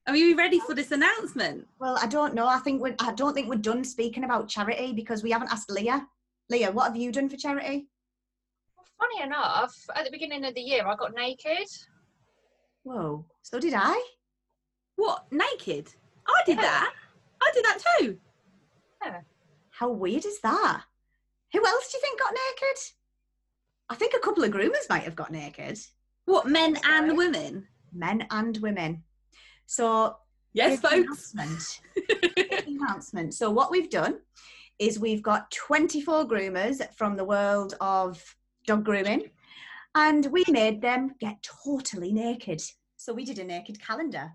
are you ready for this announcement well, I don't know. I think we're, I don't think we're done speaking about charity because we haven't asked Leah. Leah, what have you done for charity? Funny enough, at the beginning of the year, I got naked. Whoa. So did I. what naked i did Yeah. that i did that too How weird is that? Who else do you think got naked? I think a couple of groomers might have got naked. what men and women Men and women. So yes folks announcement. *laughs* Announcement. So what we've done is we've got 24 groomers from the world of dog grooming and we made them get totally naked. So we did a naked calendar.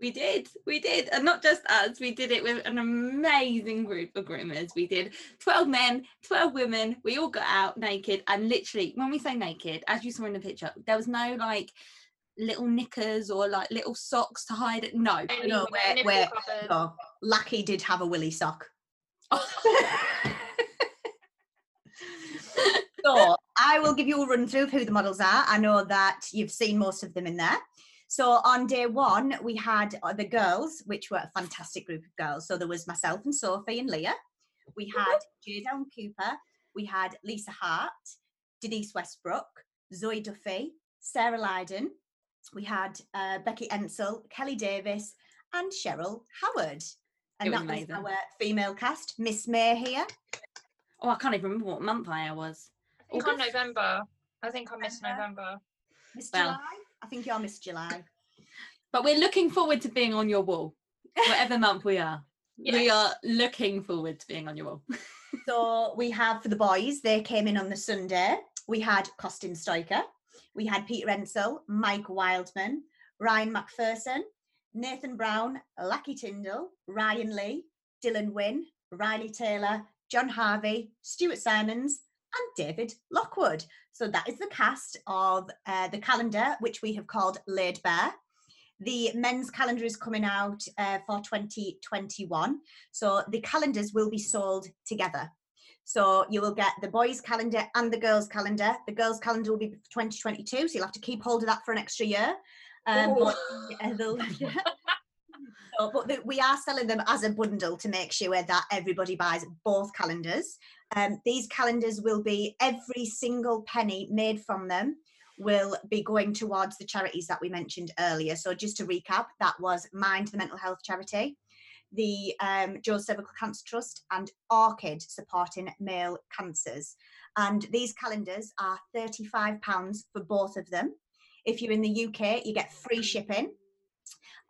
We did, we did, and not just us. We did it with an amazing group of groomers. We did twelve men, twelve women. We all got out naked, and literally, when we say naked, as you saw in the picture, there was no like little knickers or like little socks to hide it. No, Only No, nipple wait. covered. Lucky did have a willy sock. *laughs* So I will give you a run through of who the models are. I know that you've seen most of them in there. So on day one, we had uh, the girls, which were a fantastic group of girls. So there was myself and Sophie and Leah. We had Jade Ellen Cooper. We had Lisa Hart, Denise Westbrook, Zoe Duffy, Sarah Lydon. We had uh, Becky Ensel, Kelly Davis, and Cheryl Howard. And was that amazing. was our female cast. Miss May here. oh, I can't even remember what month I was. I think I'm November. I think I missed November. November. Miss Well. July. I think you're Miss July. But we're looking forward to being on your wall, *laughs* whatever month we are. We are looking forward to being on your wall. *laughs* So we have for the boys, they came in on the Sunday. We had Costin Stoiker, we had Peter Ensel, Mike Wildman, Ryan McPherson, Nathan Brown, Lucky Tyndall, Ryan Lee, Dylan Wynn, Riley Taylor, John Harvey, Stuart Simons, and David Lockwood. So that is the cast of uh, the calendar, which we have called Laid Bare. The men's calendar is coming out uh, for 2021. So the calendars will be sold together. So you will get the boys' calendar and the girls' calendar. The girls' calendar will be for 2022, so you'll have to keep hold of that for an extra year. Um, but, uh, *laughs* So, but we are selling them as a bundle to make sure that everybody buys both calendars. Um, these calendars will be every single penny made from them will be going towards the charities that we mentioned earlier. So just to recap, that was Mind the Mental Health Charity, the um, Jo's Cervical Cancer Trust, and Orchid supporting male cancers. And these calendars are £35 for both of them. If you're in the UK, you get free shipping.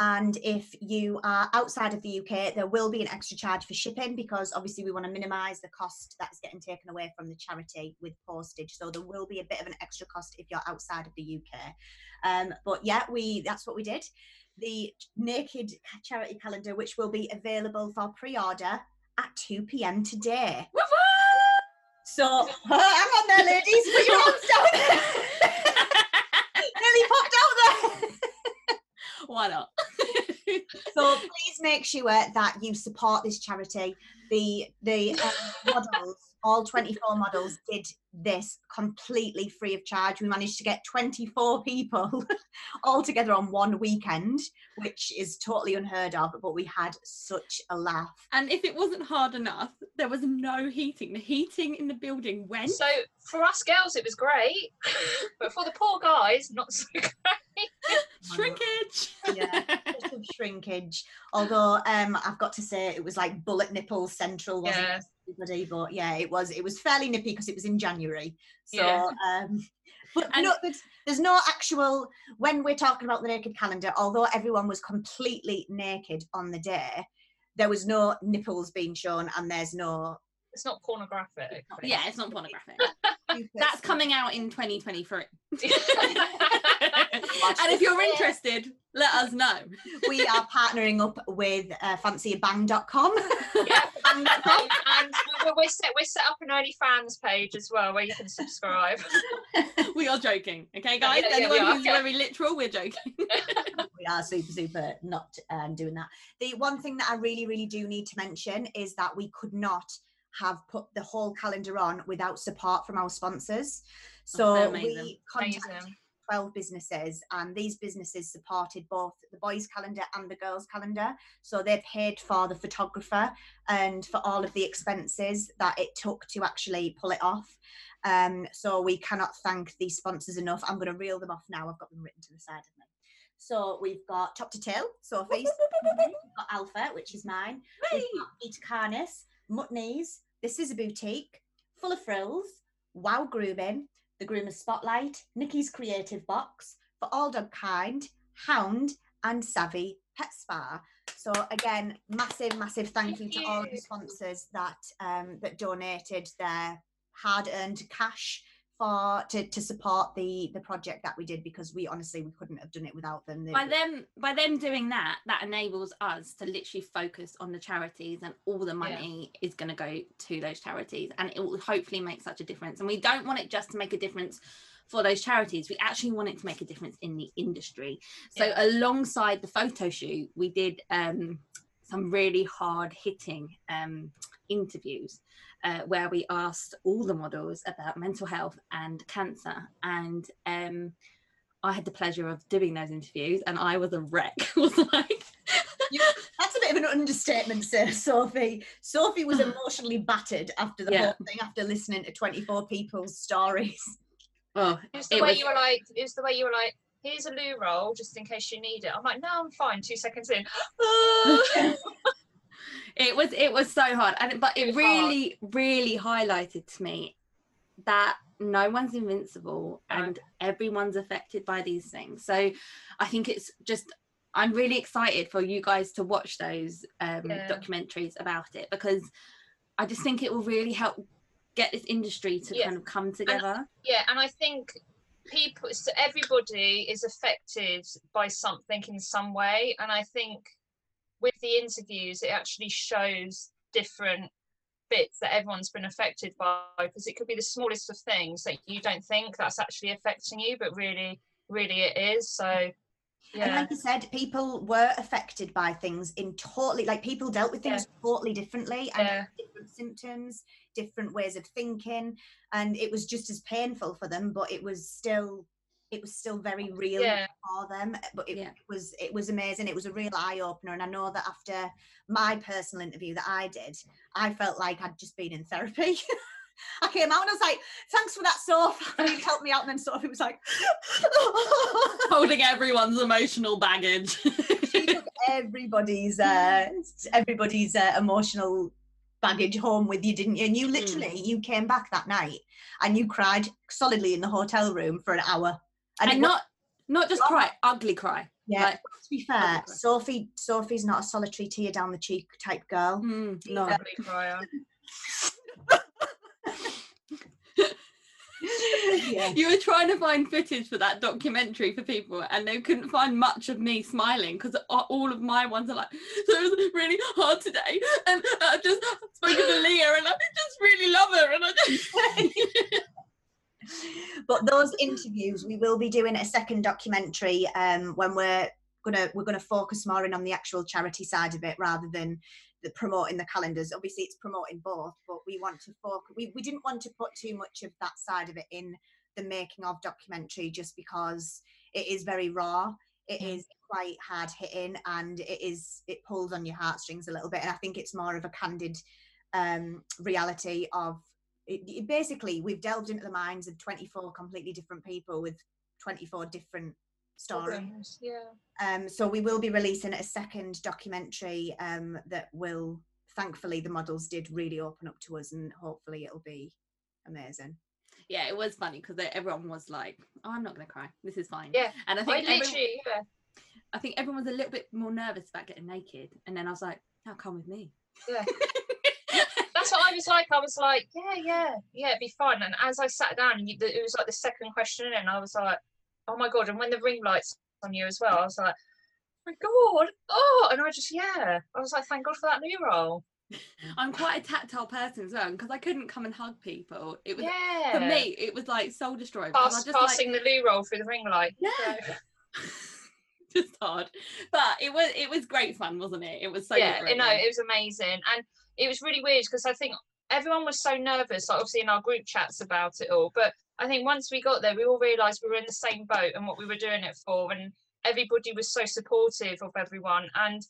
And if you are outside of the UK, there will be an extra charge for shipping because obviously we want to minimise the cost that's getting taken away from the charity with postage. So there will be a bit of an extra cost if you're outside of the UK. Um, but yeah, we that's what we did. The Naked charity calendar, which will be available for pre-order at 2 p.m. today. So *laughs* hang on there, ladies, put your arms down. *laughs* *laughs* Nearly popped out there. Why not? So please make sure that you support this charity. The the um, models, all 24 models, did this completely free of charge. We managed to get 24 *laughs* people all together on one weekend, which is totally unheard of. But we had such a laugh. and if it wasn't hard enough, there was no heating. The heating in the building went. So for us girls, it was great, *laughs* but for the poor guys, not so *laughs* great. Shrinkage. Yeah. Shrinkage. Although um, I've got to say it was like bullet nipples central, wasn't Yeah. it? Everybody, but yeah, it was it was fairly nippy because it was in January. So Yeah. *laughs* um but And- no, there's, there's no actual when we're talking about the naked calendar, although everyone was completely naked on the day, there was no nipples being shown and there's no It's not pornographic. Yeah, it's not pornographic. *laughs* That's coming out in 2023. *laughs* yeah. *laughs* and if you're interested, let us know. we are partnering up with uh, fancyabang.com. *laughs* and, *laughs* and we're, we're set we're set up an OnlyFans page as well where you can subscribe. We are joking, okay, guys? Yeah, yeah, we Anyone are, who's yeah. very literal, we're joking. we are super super not um, doing that the one thing that i really really do need to mention is that we could not have put the whole calendar on without support from our sponsors so amazing. we contacted Amazing. 12 businesses and these businesses supported both the boys calendar and the girls calendar. So they paid for the photographer and for all of the expenses that it took to actually pull it off. Um, so we cannot thank these sponsors enough. I'm going to reel them off now. I've got them written to the side of me. So we've got top to tail sophie's. We've got alpha which is mine. We've got Peter Carnis, Mutneys, The Scissor Boutique, Full of Frills, Wow Grooming, The Groomer Spotlight, Nikki's Creative Box, For All Dog Kind, Hound, and Savvy Pet Spa. So again, massive, massive thank, Thank you to all the sponsors that um, that donated their hard-earned cash for to, to support the the project that we did because we honestly we couldn't have done it without them. By them by them doing that that enables us to literally focus on the charities and all the money is going to go to those charities and it will hopefully make such a difference and we don't want it just to make a difference for those charities we actually want it to make a difference in the industry so Yeah. alongside the photo shoot we did um, some really hard hitting um, interviews uh, where we asked all the models about mental health and cancer and um, I had the pleasure of doing those interviews and I was a wreck. *laughs* was like, That's a bit of an understatement, sir, Sophie. Sophie was emotionally battered after the Yeah. whole thing, after listening to 24 people's stories. oh, It was the It way was- you were like. It was the way you were like. Here's a loo roll just in case you need it. I'm like, no, I'm fine. Two seconds in. *laughs* *laughs* it was it was so hard and but It it really really highlighted to me that no one's invincible No. and everyone's affected by these things so i think it's just i'm really excited for you guys to watch those um, Yeah. documentaries about it because i just think it will really help get this industry to Yeah. kind of come together Yeah, and I think people, so everybody is affected by something in some way, and I think with the interviews, it actually shows different bits that everyone's been affected by because it could be the smallest of things that you don't think that's actually affecting you, but really, really it is. So, yeah. And like you said, people were affected by things in totally, like people dealt with things totally differently and Yeah. different symptoms, different ways of thinking. And it was just as painful for them, but it was still. It was still very real Yeah. for them, but it Yeah. was it was amazing. It was a real eye opener, and I know that after my personal interview that I did, I felt like I'd just been in therapy. *laughs* I came out and I was like, "Thanks for that, Soph. *laughs* You helped me out." And then Sophie was like, *laughs* holding everyone's emotional baggage she took everybody's uh everybody's uh, emotional baggage home with you didn't you and you Mm. literally you came back that night and you cried solidly in the hotel room for an hour and, it wa- not not just cry ugly cry Yeah. Like, To be fair, Sophie Sophie's not a solitary tear down the cheek type girl. mm, no. *laughs* Yeah. You were trying to find footage for that documentary for people, and they couldn't find much of me smiling because all of my ones are like, "So it was really hard today," and I've just spoken to Leah, and I just really love her, and I just *laughs* but those interviews we will be doing a second documentary um, when we're gonna we're gonna focus more in on the actual charity side of it rather than the promoting the calendars obviously it's promoting both but we want to focus we, we didn't want to put too much of that side of it in the making of documentary just because it is very raw It is Mm. quite hard hitting and it is it pulls on your heartstrings a little bit and i think it's more of a candid um reality of it, it- basically we've delved into the minds of 24 completely different people with 24 different stories Yeah. um so we will be releasing a second documentary um that will thankfully the models did really open up to us and hopefully it'll be amazing yeah, it was funny because everyone was like, "Oh, I'm not gonna cry. This is fine." Yeah, and I I think everyone, literally, yeah. I think everyone was a little bit more nervous about getting naked, and then I was like, "Now come with me." Yeah. *laughs* I was like. I was like, yeah, yeah, yeah, it'd be fun. And as I sat down, you, it was like the second question, and I was like, oh my god! And when the ring lights on you as well, I was like, oh my god, oh! And I just, yeah, I was like, thank God for that new role. *laughs* I'm quite a tactile person as well because I couldn't come and hug people. It was Yeah. for me, it was like soul destroying. Pass, just like passing the loo roll through the ring light. Yeah. *laughs* just hard, but it was it was great fun, wasn't it? It was so yeah, you know, it was amazing, and it was really weird because I think everyone was so nervous, like obviously in our group chats about it all. But I think once we got there, we all realised we were in the same boat and what we were doing it for, and everybody was so supportive of everyone. And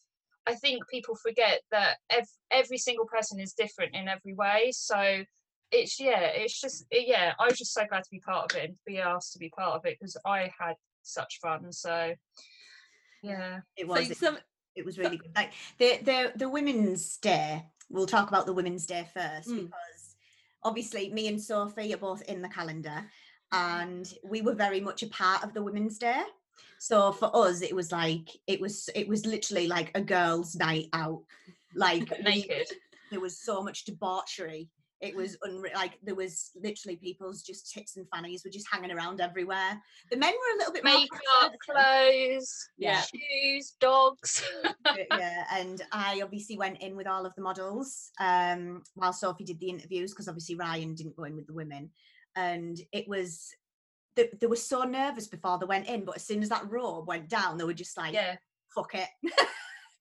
I think people forget that ev- every single person is different in every way. So it's yeah, it's just yeah, I was just so glad to be part of it and to be asked to be part of it because I had such fun. So yeah, it was it, some, it was really good like the the the women's day we'll talk about the women's day first Mm. because obviously me and sophie are both in the calendar and we were very much a part of the women's day so for us it was like it was it was literally like a girls night out like we- *laughs* naked. there was so much debauchery it was unre- like there was literally people's just tits and fannies were just hanging around everywhere the men were a little bit Makeup, clothes, Yeah. shoes, dogs. *laughs* Uh, yeah, and I obviously went in with all of the models um, while Sophie did the interviews because obviously Ryan didn't go in with the women, and it was they, they were so nervous before they went in, but as soon as that robe went down, they were just like, yeah. "Fuck it." *laughs*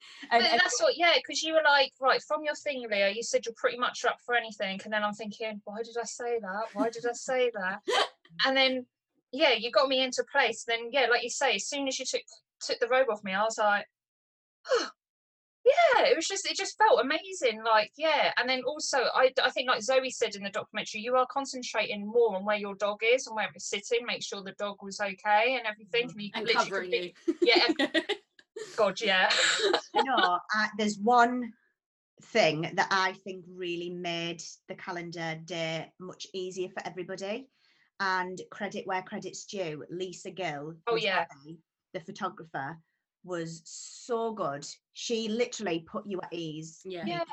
*laughs* But and, and that's what, yeah, because you were like, right, from your thing, Leah, you said you're pretty much up for anything. And then I'm thinking, why did I say that? Why did I say that? *laughs* and then, yeah, you got me into place. Then, yeah, like you say, as soon as you took took the robe off me, I was like, oh, *gasps* yeah, it was just, it just felt amazing. Like, yeah. And then also, I, I think, like Zoe said in the documentary, you are concentrating more on where your dog is and where it's sitting, make sure the dog was okay and everything. Mm-hmm. And, you and literally covering you. Yeah, *laughs* God, yeah. *laughs* no, I, there's one thing that I think really made the calendar day much easier for everybody. And credit where credit's due, Lisa Gill, Oh, yeah. Abby, the photographer, was so good. She literally put you at ease. Yeah. Yeah.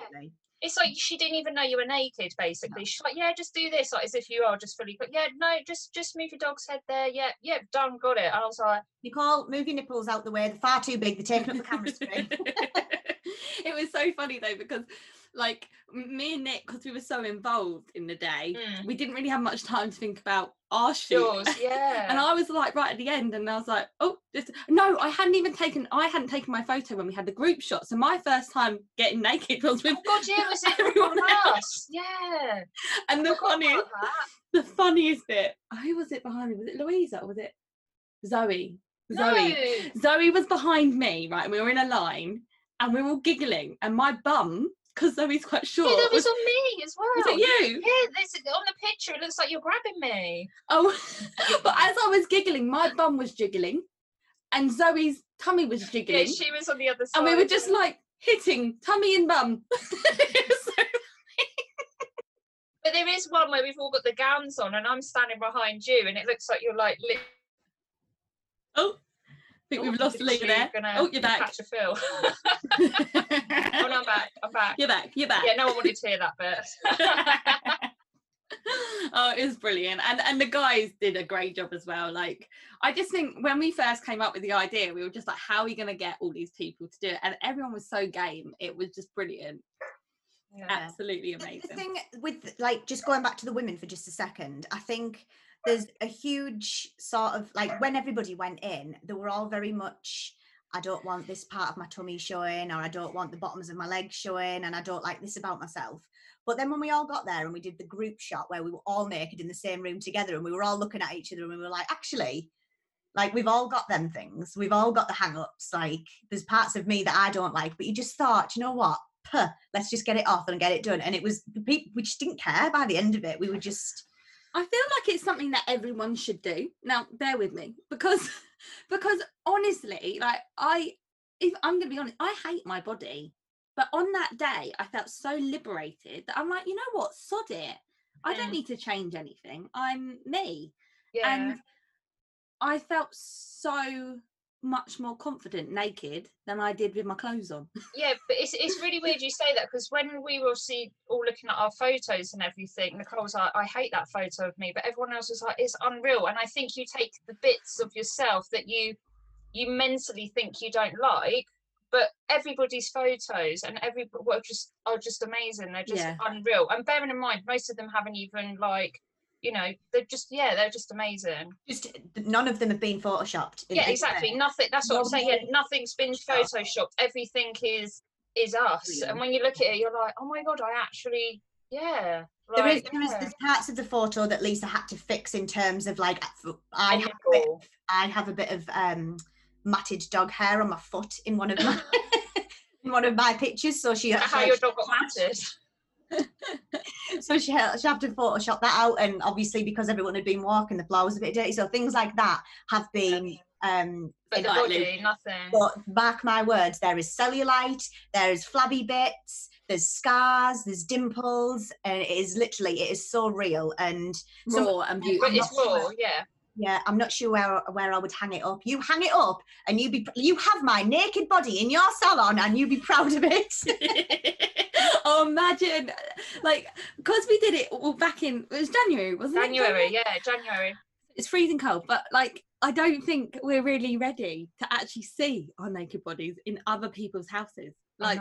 It's like she didn't even know you were naked basically she's like yeah just do this like as if you are just fully but yeah no just just move your dog's head there yeah yeah done got it and i was like Nicole, move your nipples out the way. They're far too big. They're taking up the camera screen. *laughs* *laughs* it was so funny though because like me and Nick because we were so involved in the day mm, we didn't really have much time to think about our shoot yours *laughs* yeah and I was like right at the end and I was like oh this no I hadn't even taken I hadn't taken my photo when we had the group shot so my first time getting naked was with oh god yeah was it *laughs* everyone else. yeah and the funniest *laughs* the funniest bit who was it behind me was it Louisa or was it Zoe Zoe No. Zoe was behind me, right? And we were in a line and we were all giggling. And my bum, because Zoe's quite short, yeah that was was, on me as well was it you? yeah this, on the picture it looks like you're grabbing me Oh, *laughs* but as I was giggling, my bum was jiggling and Zoe's tummy was jiggling. yeah she was on the other side and we were just like hitting tummy and bum. So- *laughs* but there is one where we've all got the gowns on and i'm standing behind you and it looks like you're like li- oh, think Oh, we've lost literally Leah there. gonna Oh, you're back. Catch a Phil. oh no, I'm back. I'm back. You're back. You're back. Yeah, no one wanted to hear that bit. *laughs* oh, it was brilliant, and and the guys did a great job as well. Like, I just think when we first came up with the idea, we were just like, how are we going to get all these people to do it? And everyone was so game. It was just brilliant. Yeah. Absolutely amazing. The thing with like just going back to the women for just a second, I think there's a huge sort of like when everybody went in, they were all very much. I don't want this part of my tummy showing, or I don't want the bottoms of my legs showing, and I don't like this about myself. But then when we all got there and we did the group shot where we were all naked in the same room together and we were all looking at each other and we were like, actually, like we've all got them things. We've all got the hang ups. Like there's parts of me that I don't like, but you just thought, you know what? Puh, let's just get it off and get it done. And it was the people we just didn't care by the end of it. We were just I feel like it's something that everyone should do. Now, bear with me because *laughs* because honestly, like I if I'm gonna be honest, I hate my body. But on that day, I felt so liberated that I'm like, you know what, sod it. I don't Mm. need to change anything. I'm me. yeah. And I felt so much more confident naked than I did with my clothes on. *laughs* Yeah, but it's it's really weird you say that because when we were obviously all looking at our photos and everything, Nicole was like, I hate that photo of me, but everyone else was like, it's unreal. And I think you take the bits of yourself that you you mentally think you don't like, but everybody's photos and every were just are just amazing. They're just Yeah. unreal. And bearing in mind, most of them haven't even like, you know, they're just yeah, they're just amazing. just none of them have been photoshopped. Yeah, exactly. way. Nothing. That's what I'm saying. Yeah, nothing's been photoshopped. Everything is is us. And when you look at it, you're like, oh my god, I actually, yeah. There is, there is there's parts of the photo that Lisa had to fix in terms of like I have a bit, I have a bit of um matted dog hair on my foot in one of my *laughs* *laughs* in one of my pictures, so she how your dog got matted? *laughs* so she had, she had to Photoshop that out, and obviously because everyone had been walking, the floor was a bit dirty, so things like that have been um. But body, nothing. But mark my words, there is cellulite, there is flabby bits, there's scars, there's dimples, and it is literally it is so real. And Raw and beautiful. I'm it's raw, yeah. Yeah, I'm not sure where where I would hang it up. You hang it up, and you be you have my naked body in your salon, and you be proud of it. *laughs* oh, imagine, like, because we did it well, back in it was January, wasn't it? January, yeah, January. It's freezing cold, but like, I don't think we're really ready to actually see our naked bodies in other people's houses. Like,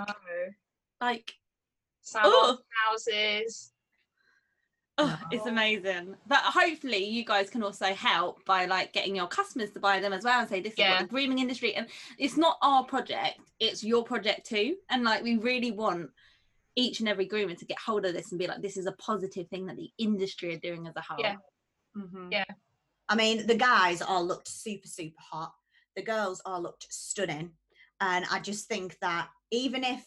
like, Salon oh, houses. Oh, it's amazing. But hopefully, you guys can also help by like getting your customers to buy them as well and say, this is Yeah. what the grooming industry, and it's not our project, it's your project too. And like, we really want each and every groomer to get hold of this and be like, this is a positive thing that the industry are doing as a whole. Yeah. Mhm. Yeah. I mean, the guys all looked super super hot. The girls all looked stunning, and I just think that even if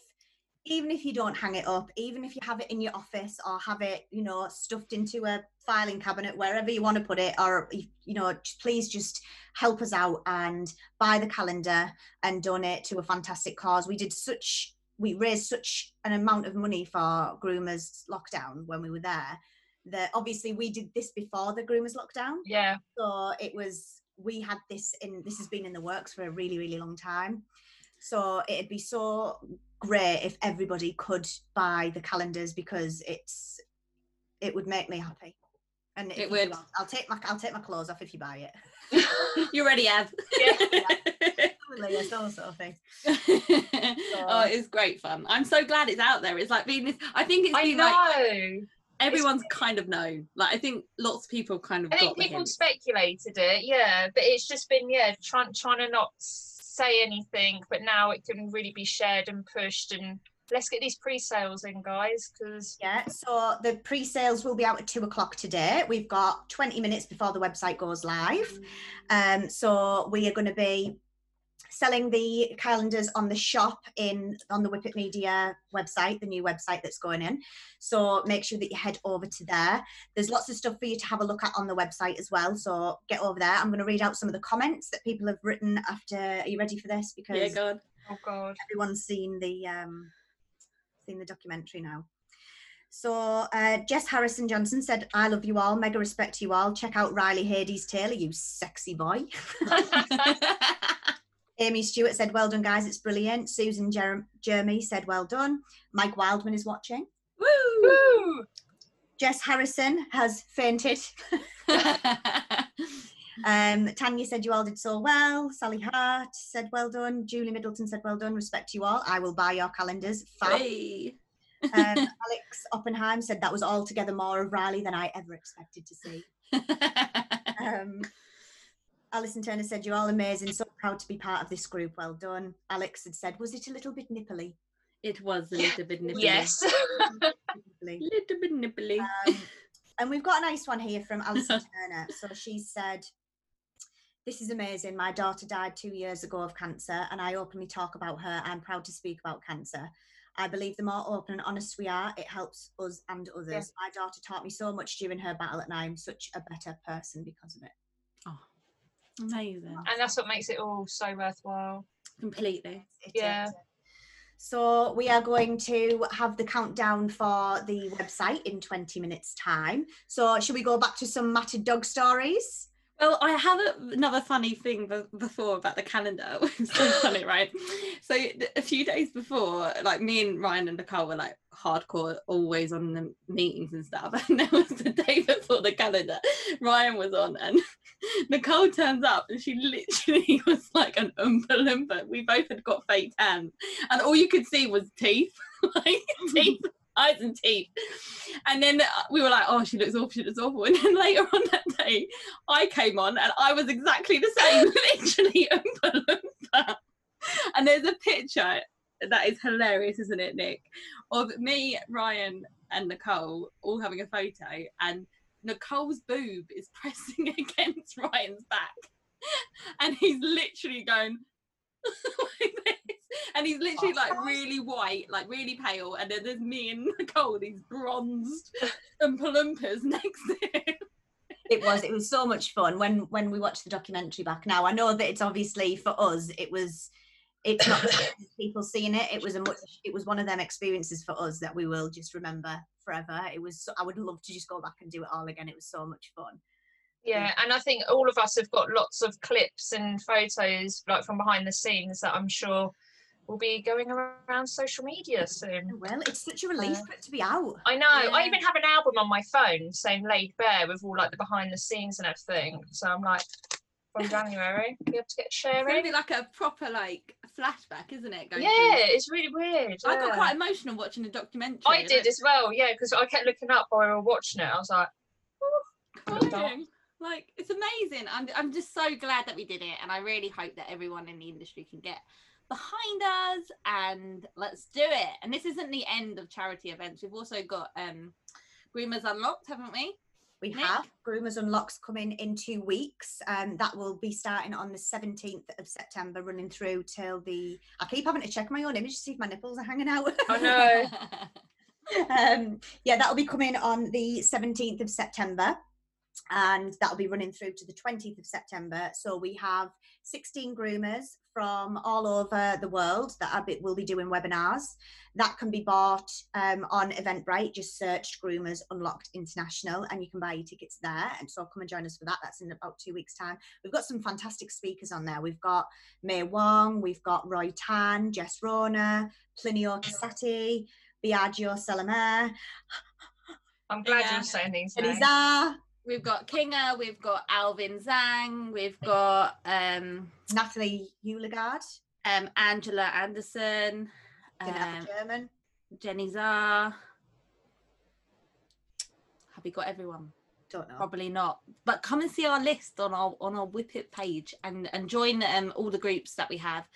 even if you don't hang it up, even if you have it in your office or have it, you know, stuffed into a filing cabinet wherever you want to put it, or you know, please just help us out and buy the calendar and donate to a fantastic cause. We did such we raised such an amount of money for groomers lockdown when we were there that obviously we did this before the groomers lockdown Yeah. so it was we had this in this has been in the works for a really really long time so it'd be so great if everybody could buy the calendars because it's it would make me happy and It would. do, I'll, take my i'll take my clothes off if you buy it *laughs* you already have. Leah, *laughs* *laughs* oh, so oh, it's great fun. I'm so glad it's out there. It's like being this. I think it's I been know. like everyone's kind of known. Like I think lots of people kind of I think people speculated it, yeah, but it's just been yeah, trying trying to not say anything, but now it can really be shared and pushed and let's get these pre-sales in, guys, because Yeah, so the pre-sales will be out at two o'clock today. We've got 20 minutes before the website goes live. Um, so we are going to be selling the calendars on the shop in on the Whippet Media website, the new website that's going in. So make sure that you head over to there. There's lots of stuff for you to have a look at on the website as well. So get over there. I'm going to read out some of the comments that people have written after. Are you ready for this? Because Yeah, go on. oh god, everyone's seen the um seen the documentary now so uh, Jess Harrison Johnson said, I love you all, mega respect to you all. Check out Riley Hades Taylor, you sexy boy. *laughs* *laughs* *laughs* Amy Stewart said, "Well done, guys. It's brilliant." Susan Jer- Jeremy said, "Well done." Mike Wildman is watching. Woo! Woo! Jess Harrison has fainted. *laughs* Um, Tanya said you all did so well. Sally Hart said well done. Julie Middleton said well done. Respect you all. I will buy your calendars. Fab. Hey. Um, *laughs* Alex Oppenheim said that was altogether more of Riley than I ever expected to see. *laughs* Um, Alison Turner said you're all amazing. So proud to be part of this group. Well done. Alex had said, was it a little bit nipply? it was a little bit nipply. Yes. *laughs* Nipply. *laughs* Little bit nipply. Um, and we've got a nice one here from Alison *laughs* Turner. So she said, This is amazing. My daughter died two years ago of cancer, and I openly talk about her. I'm proud to speak about cancer. I believe the more open and honest we are, it helps us and others. Yeah. My daughter taught me so much during her battle, and I'm such a better person because of it. oh, amazing. and that's what makes it all so worthwhile. Completely. It Yeah. is. So we are going to have the countdown for the website in 20 minutes time. So should we go back to some matted dog stories? Well, I have a, another funny thing be- before about the calendar. *laughs* It's so funny, *laughs* right? So a few days before, like me and Ryan and Nicole were like hardcore, always on the meetings and stuff. *laughs* And there was the day before the calendar, Ryan was on, and Nicole turns up, and she literally was like an oompa loompa. We both had got fake tan, and all you could see was teeth, like teeth. Eyes and teeth, and then uh, we were like, "Oh, she looks awful. She looks awful." *laughs* And then later on that day, I came on and I was exactly the same, *laughs* literally *laughs* Oompa Loompa. And there's a picture that is hilarious, isn't it, Nick? Of me, Ryan, and Nicole all having a photo, and Nicole's boob is pressing against Ryan's back, and he's literally going like *laughs* and he's literally like oh. really white, like really pale, and then there's me *laughs* and Nicole, these bronzed and Loompas next to him. it was it was so much fun. When when we watched the documentary back now i know that it's obviously for us it was it's not people seeing it. It was a much it was one of them experiences for us that we will just remember forever. It was i would love to just go back and do it all again. It was so much fun. Yeah, and I think all of us have got lots of clips and photos like from behind the scenes that I'm sure will be going around social media soon. Oh, well it's such a relief for it to be out I know. I even have an album on my phone saying "Laid Bare" with all like the behind the scenes and everything. So I'm like, from *laughs* January, be able to get sharing. It's gonna be like a proper like flashback, isn't it? Going Yeah, through- it's really weird. I got quite emotional watching the documentary. I did as well. Yeah, because I kept looking up while we were watching it. I was like, oh, crying. Like it's amazing. I'm I'm just so glad that we did it, and I really hope that everyone in the industry can get behind us and let's do it. And this isn't the end of charity events. We've also got um Groomers Unlocked, haven't we? we Nick? have groomers unlocks coming in two weeks um that will be starting on the 17th of september running through till the i keep having to check my own image to see if my nipples are hanging out I know. *laughs* um, yeah, that'll be coming on the 17th of September and that'll be running through to the 20th of September. So we have 16 groomers from all over the world that are, will be doing webinars. That can be bought um, on Eventbrite. Just search Groomers Unlocked International and you can buy your tickets there. And so come and join us for that. That's in about two weeks' time. We've got some fantastic speakers on there. We've got May Wong, we've got Roy Tan, Jess Rona, Plinio Casati, Biagio Salamer, I'm glad Yeah. you're saying these names. We've got Kinga, we've got Alvin Zhang, we've got um, Natalie Hewligard, um, Angela Anderson, um, German. Jenny Zar. Have we got everyone? Don't know. Probably not. But come and see our list on our on our Whippet page and and join um all the groups that we have.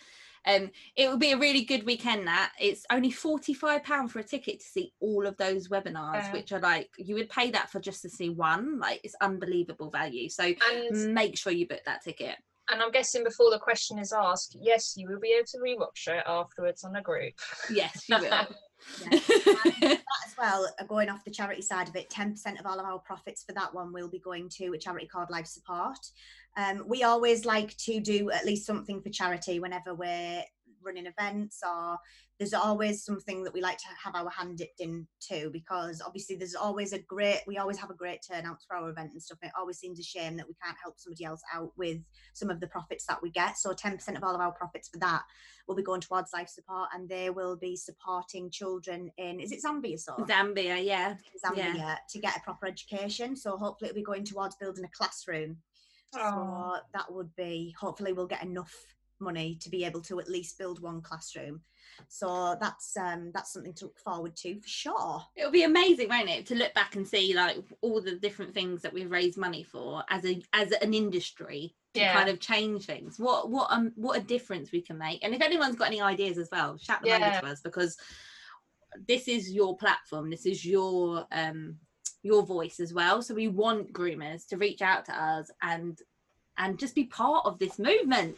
Um, it will be a really good weekend. That it's only forty five pound for a ticket to see all of those webinars, Yeah. which are like you would pay that for just to see one. Like it's unbelievable value. So And make sure you book that ticket. and I'm guessing before the question is asked, yes, you will be able to rewatch it afterwards on a group. Yes, you will. *laughs* Yeah. that *laughs* as well, uh, going off the charity side of it, 10% of all of our profits for that one will be going to a charity called Life Support. Um, we always like to do at least something for charity whenever we're running events or there's always something that we like to have our hand dipped in too because obviously there's always a great we always have a great turnout for our event and stuff and it always seems a shame that we can't help somebody else out with some of the profits that we get so 10% of all of our profits for that will be going towards life support and they will be supporting children in is it zambia so Zambia, yeah. zambia yeah. to get a proper education so hopefully it'll be going towards building a classroom Oh. so that would be hopefully we'll get enough money to be able to at least build one classroom. So that's um that's something to look forward to for sure. It'll be amazing, won't it, to look back and see like all the different things that we've raised money for as a as an industry to Yeah. kind of change things. What what um what a difference we can make. And if anyone's got any ideas as well, shout them Yeah. over to us because this is your platform. This is your um your voice as well. So we want groomers to reach out to us and and just be part of this movement.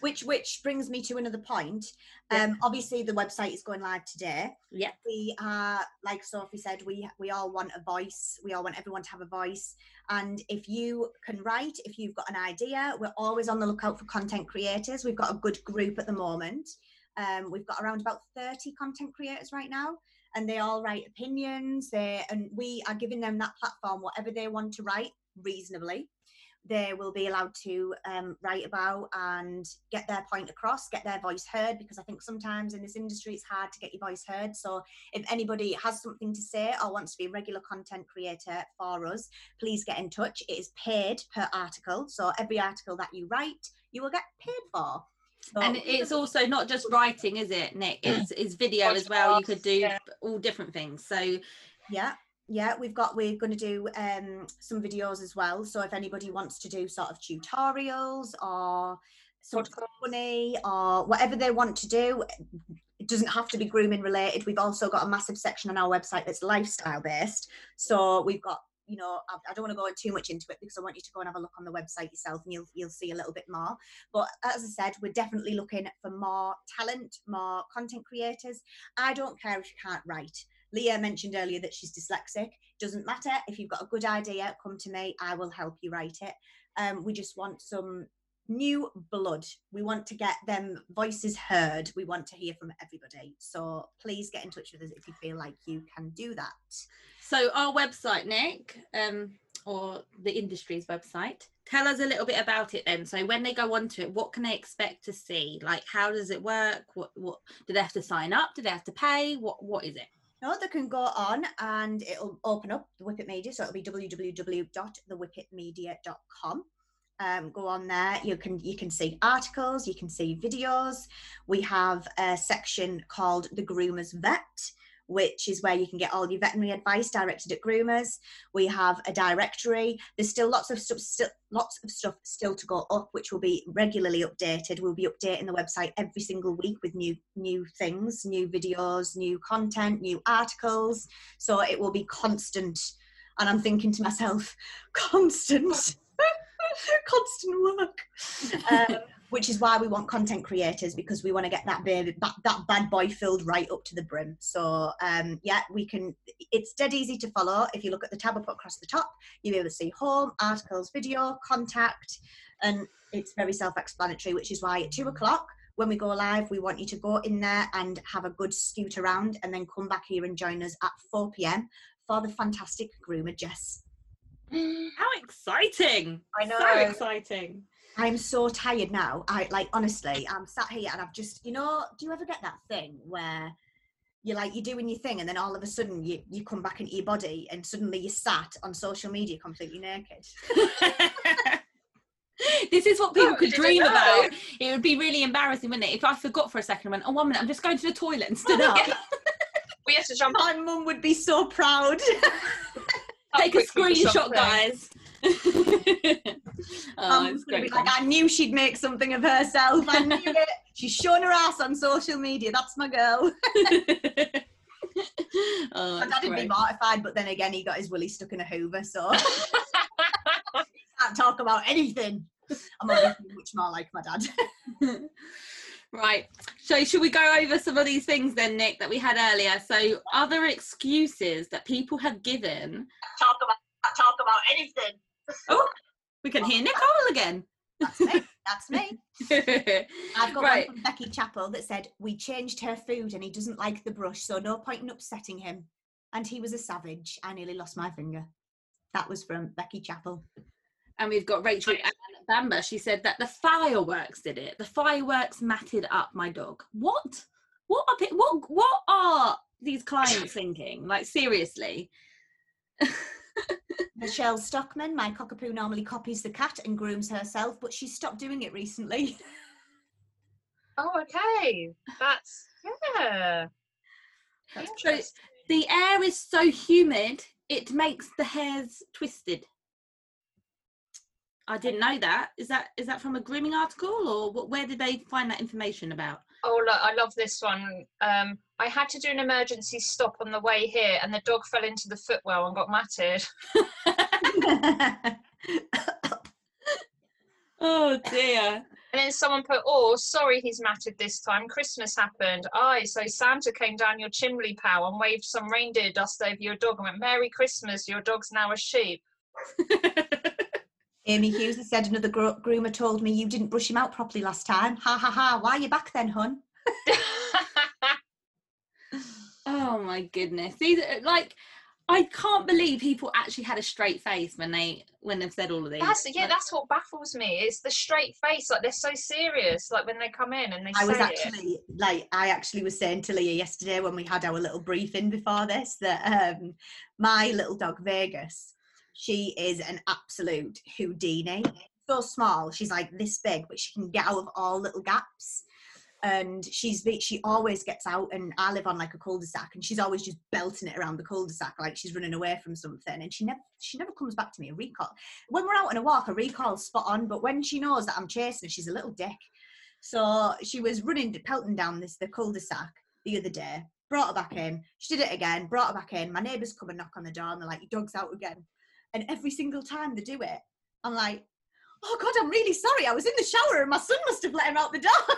Which which brings me to another point. Yeah. Um obviously the website is going live today. Yeah. We are like Sophie said, we we all want a voice. We all want everyone to have a voice. And if you can write, if you've got an idea, we're always on the lookout for content creators. We've got a good group at the moment. Um, we've got around about 30 content creators right now and they all write opinions they and we are giving them that platform whatever they want to write reasonably they will be allowed to um, write about and get their point across get their voice heard because i think sometimes in this industry it's hard to get your voice heard. So if anybody has something to say or wants to be a regular content creator for us please get in touch. It is paid per article. So every article that you write you will get paid for and it's also not just writing is it nick *clears throat* it's, it's video as well you could do Yeah. all different things so Yeah, yeah, we've got we're going to do um, some videos as well. So if anybody wants to do sort of tutorials or sort of funny or whatever they want to do, it doesn't have to be grooming related. We've also got a massive section on our website that's lifestyle based. So we've got you know I, I don't want to go too much into it because I want you to go and have a look on the website yourself and you'll you'll see a little bit more. But as I said, we're definitely looking for more talent, more content creators. I don't care if you can't write. Leah mentioned earlier that she's dyslexic. Doesn't matter. If you've got a good idea, come to me. I will help you write it. Um, we just want some new blood. We want to get them voices heard. We want to hear from everybody. So please get in touch with us if you feel like you can do that. so our website nick um or the industry's website tell us a little bit about it then so when they go onto it what can they expect to see like how does it work what what do they have to sign up do they have to pay what what is it No, they can go on and it'll open up the Whippet Media. So it'll be www.thewhippetmedia.com. Um, go on there. You can you can see articles, you can see videos. We have a section called the Groomers Vet, which is where you can get all your veterinary advice directed at groomers. We have a directory. There's still lots of stuff, still lots of stuff still to go up, which will be regularly updated. We'll be updating the website every single week with new new things, new videos, new content, new articles. So it will be constant. And I'm thinking to myself, *laughs* constant, *laughs* constant work. Um, *laughs* which is why we want content creators because we want to get that baby that, that bad boy filled right up to the brim. So um yeah we can it's dead easy to follow. If you look at the tab put across the top you'll be able to see home articles video contact and it's very self-explanatory which is why at two o'clock when we go live we want you to go in there and have a good scoot around and then come back here and join us at 4 p.m for the fantastic groomer jess how exciting I know. So exciting. I'm so tired now. I like honestly, I'm sat here and I've just, you know, do you ever get that thing where you're like you're doing your thing and then all of a sudden you you come back into your body and suddenly you're sat on social media completely naked. *laughs* this is what people Oh, could dream about. It would be really embarrassing, wouldn't it? If I forgot for a second and went, oh, one minute, I'm just going to the toilet and stood up. We have to jump My mum would be so proud. *laughs* up Take a screenshot, something. guys. *laughs* Um, oh, Mum it's would be great. like, I knew she'd make something of herself. I knew *laughs* it. She's showing her ass on social media. That's my girl. *laughs* oh, My dad would be mortified, but then again, he got his willy stuck in a Hoover, so can't talk about anything. I'm obviously much more like my dad. Right. So, should we go over some of these things then, Nick, that we had earlier? So, other excuses that people have given. talk about talk about anything. Oh, we can hear Nicole again. That's me. That's me. *laughs* I've got right. one from Becky Chappell that said, We changed her food and he doesn't like the brush, so no point in upsetting him. And he was a savage. I nearly lost my finger. That was from Becky Chappell. And we've got Rachel Ann Bamber. She said that the fireworks did it. The fireworks matted up my dog. What? What are pe- what? What are these clients thinking? Like seriously? *laughs* Michelle Stockman, my cockapoo normally copies the cat and grooms herself, but she stopped doing it recently. *laughs* Oh, okay. That's yeah. That's So the air is so humid it makes the hairs twisted. I didn't know that. Is that is that from a grooming article or what, where did they find that information about? Oh, look, I love this one. Um, I had to do an emergency stop on the way here, and the dog fell into the footwell and got matted. *laughs* *laughs* Oh dear. And then someone put, "Oh, sorry, he's matted this time. Christmas happened. Aye, so Santa came down your chimney, pal, and waved some reindeer dust over your dog and went, Merry Christmas. Your dog's now a sheep." *laughs* Amy Hughes has said another gro- groomer told me you didn't brush him out properly last time. Ha ha ha. Why are you back then, hun? *laughs* Oh my goodness. These are like I can't believe people actually had a straight face when they when they've said all of these. that's yeah, Like, that's what baffles me. It's the straight face. Like they're so serious. Like when they come in and they I say was it. actually like I actually was saying to Leah yesterday when we had our little briefing before this that um my little dog Vegas, she is an absolute Houdini. So small, she's like this big, but she can get out of all little gaps. And she's she always gets out, and I live on like a cul-de-sac, and she's always just belting it around the cul-de-sac like she's running away from something. And she never she never comes back to me a recall. When we're out on a walk, a recall's spot on, but when she knows that I'm chasing her, she's a little dick. So she was running, pelting down this the cul-de-sac the other day. Brought her back in. She did it again. Brought her back in. My neighbours come and knock on the door, and they're like, "Your dog's out again." And every single time they do it, I'm like, "Oh God, I'm really sorry. I was in the shower, and my son must have let him out the door."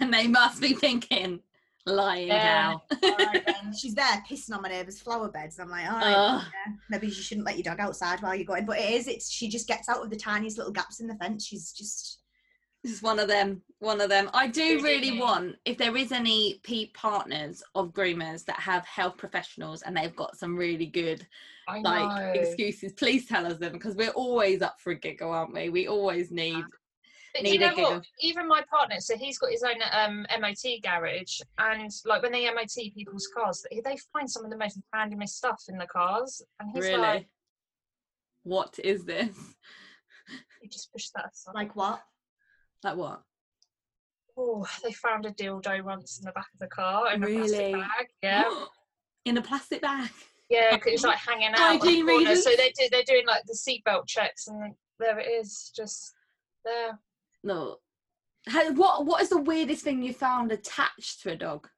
and *laughs* they must be thinking, lying Yeah. cow. *laughs* she's there pissing on my neighbour's flower beds. I'm like, "All right, Ugh. yeah, maybe you shouldn't let your dog outside while you're going." But it is. It's she just gets out of the tiniest little gaps in the fence. She's just This is one of them. One of them. I do really want if there is any P partners of groomers that have health professionals and they've got some really good I like know. excuses. Please tell us them because we're always up for a giggle, aren't we? We always need. But do you need a know what? Even my partner, so he's got his own um, MOT garage, and like when they MOT people's cars, they, they find some of the most randomest stuff in the cars, and he's Really. like, What is this? "You just push that aside." like, "What?" Like what? Oh, they found a dildo once in the back of the car in a plastic bag. *gasps* Yeah, In a plastic bag. yeah, 'cause it was like hanging out. on the Hygiene corner. So they do, they're doing like the seatbelt checks, and there it is, just there. No. How, what What is the weirdest thing you found attached to a dog?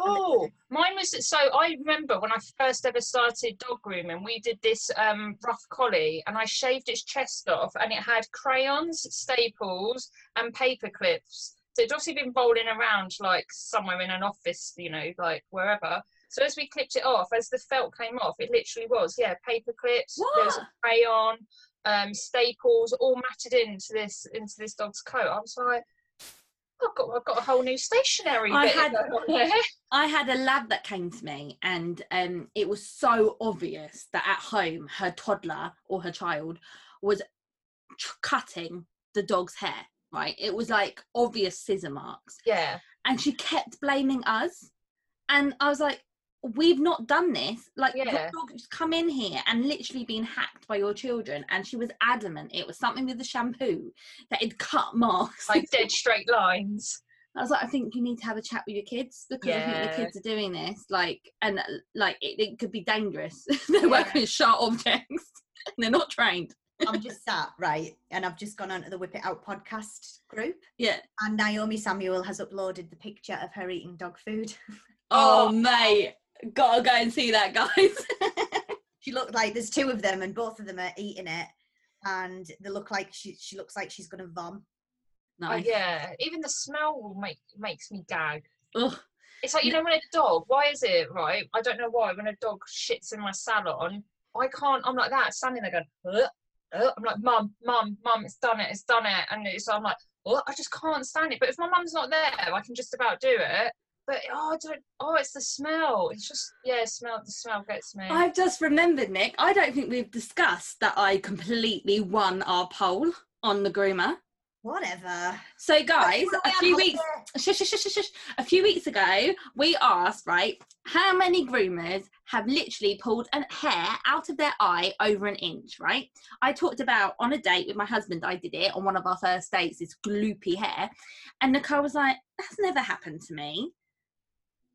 Oh, mine was so. I remember when I first ever started dog grooming, we did this um, rough collie, and I shaved its chest off, and it had crayons, staples, and paper clips. So it'd obviously been rolling around like somewhere in an office, you know, like wherever. So as we clipped it off, as the felt came off, it literally was yeah, paper clips. There was a crayon, um, staples, all matted into this into this dog's coat. I was like. I've got, I've got a whole new stationery I had- going on there. *laughs* I had a lab that came to me, and um, it was so obvious that at home her toddler or her child was tr- cutting the dog's hair. Right, it was like obvious scissor marks, Yeah. and she kept blaming us. And I was like, "We've not done this. Like, your Yeah. dog's come in here and literally been hacked by your children." And she was adamant it was something with the shampoo that had cut marks. like *laughs* dead straight lines. I was like, I think you need to have a chat with your kids because I think the kids are doing this, like, and uh, like it, it could be dangerous. *laughs* they're Yeah. working with sharp objects. *laughs* and they're not trained. I'm just sat right, and I've just gone onto the Whip It Out podcast group, Yeah. and Naomi Samuel has uploaded the picture of her eating dog food. Oh, Oh. mate, gotta go and see that, guys. *laughs* she looked like there's two of them, and both of them are eating it, and they look like she she looks like she's gonna vom. Oh, yeah. Even the smell will make makes me gag. Ugh. It's like you know when a dog. Why is it right? I don't know why. When a dog shits in my salon, I can't. I'm like that, standing there going. "Ugh." "Oh," I'm like, "Mum, mum, mum, it's done it, it's done it," and it's I'm like, "Well, I just can't stand it." But if my mum's not there, I can just about do it. But oh, I don't. Oh, it's the smell. It's just yeah, smell. The smell gets me. I've just remembered, Nick. I don't think we've discussed that I completely won our poll on the groomer. Whatever. So, guys, a few weeks shush, shush, shush, shush. A few weeks ago, we asked, right, how many groomers have literally pulled a hair out of their eye over an inch, right? I talked about on a date with my husband, I did it on one of our first dates, this gloopy hair. And Nicole was like, that's never happened to me.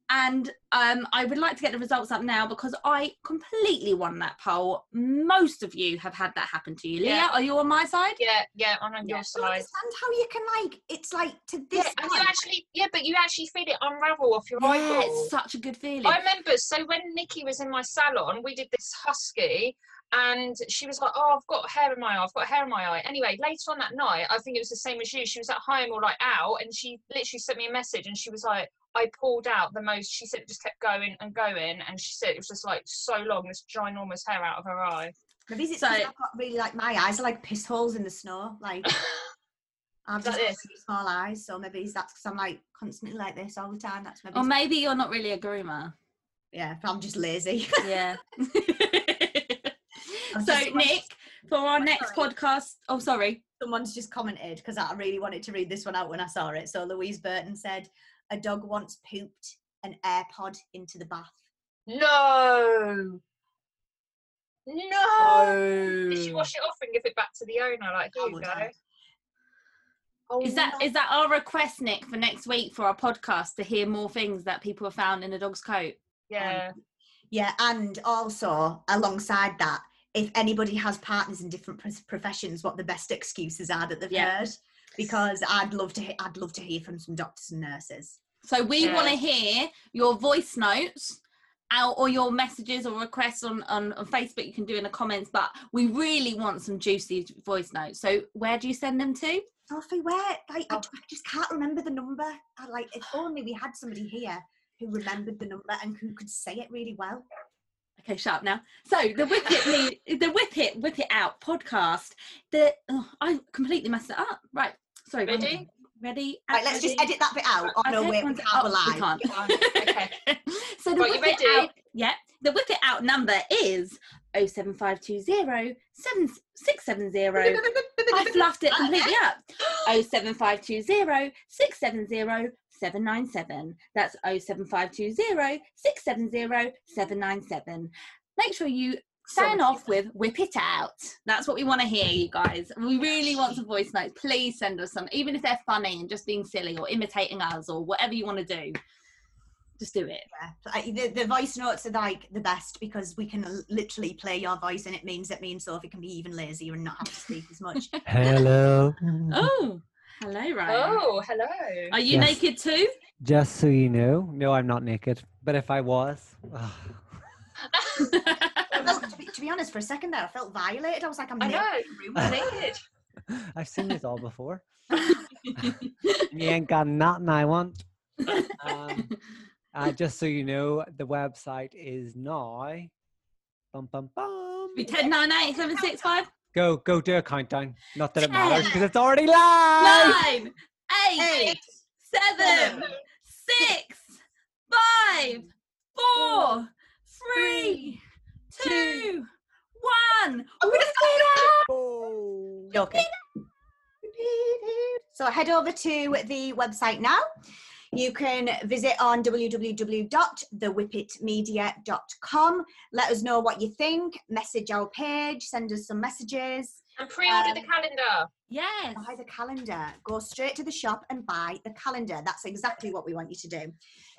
And um, I would like to get the results up now because I completely won that poll. Most of you have had that happen to you. Leah, Yeah. are you on my side? yeah, yeah, I'm on Yeah. your I side. understand how you can like it's like to Yeah, this and you actually, yeah, but you actually feel it unravel off your Yeah, eyeball. it's such a good feeling. I remember, so when Nikki was in my salon, we did this husky, and she was like, "Oh, I've got hair in my eye. I've got hair in my eye." Anyway, later on that night, I think it was the same as you. She was at home or like out, and she literally sent me a message, and she was like, "I pulled out the most." She said it just kept going and going, and she said it was just like so long, this ginormous hair out of her eye. Maybe it's So- because I've got really like my eyes are like piss holes in the snow. Like *laughs* I've just got really small eyes, so maybe that's because I'm like constantly like this all the time. That's maybe Or maybe you're not really a groomer. yeah. I'm just lazy. *laughs* Yeah. So, just- Nick, for our next Sorry. podcast, oh, sorry. Someone's just commented because I really wanted to read this one out when I saw it. So Louise Burton said, "A dog once pooped an AirPod into the bath." No, no. Did she Oh. wash it off and give it back to the owner? Like, here you go. Oh, Is that no. is that our request, Nick, for next week for our podcast to hear more things that people have found in a dog's coat? Yeah. Um, yeah, and also alongside that, if anybody has partners in different professions, what the best excuses are that they've Yeah. heard, because I'd love to, he- I'd love to hear from some doctors and nurses. So we Yeah. want to hear your voice notes out or your messages or requests on, on, on Facebook. You can do in the comments, but we really want some juicy voice notes. So where do you send them to? Sophie, where? Like, I, Oh. I just can't remember the number. I, like, if only we had somebody here who remembered the number and who could say it really well. Okay, shut up now. So the whip it, me, *laughs* the whip it, whip it out podcast. The oh, I completely messed it up. Right, sorry. Ready? Ready? Right, let's just edit that bit out. Oh, no, *laughs* Okay, wait, we can't, oh, live. we can't. Okay. so the Right, whip it out. Yeah, the whip it out number is 07520 7670 I fluffed it completely up. 07520 670 797. That's 07520 670 797. Make sure you sign off with whip it out. That's what we want to hear, you guys. We really want some voice notes. Please send us some, even if they're funny and just being silly or imitating us or whatever you want to do. Just do it. Yeah, the, the voice notes are like the best because we can l- literally play your voice and it means that me and Sophie can be even lazier and not have to speak as much. *laughs* Hello. Oh, hello, Ryan. Oh, hello. Are you Yes. naked too? Just so you know, no, I'm not naked. But if I was, ugh, I *laughs* felt, to, be, to be honest, for a second there, I felt violated. I was like, I'm I naked know. room. I'm naked. I've seen this all before. *laughs* You ain't got nothing I want. *laughs* Um, uh, just so you know, the website is now. Bum bum bum. Be 10, 9, 8, 7, 6, 5, Go go do a countdown. Not that it matters because it's already live. 9, 8, Eight, 7, 6, 5, 4, 3, 2, 1. Oh. Joking. So head over to the website now. You can visit on www.thewhipitmedia.com. Let us know what you think. Message our page. Send us some messages. And pre-order Um, the calendar. Yes. Buy the calendar. Go straight to the shop and buy the calendar. That's exactly what we want you to do.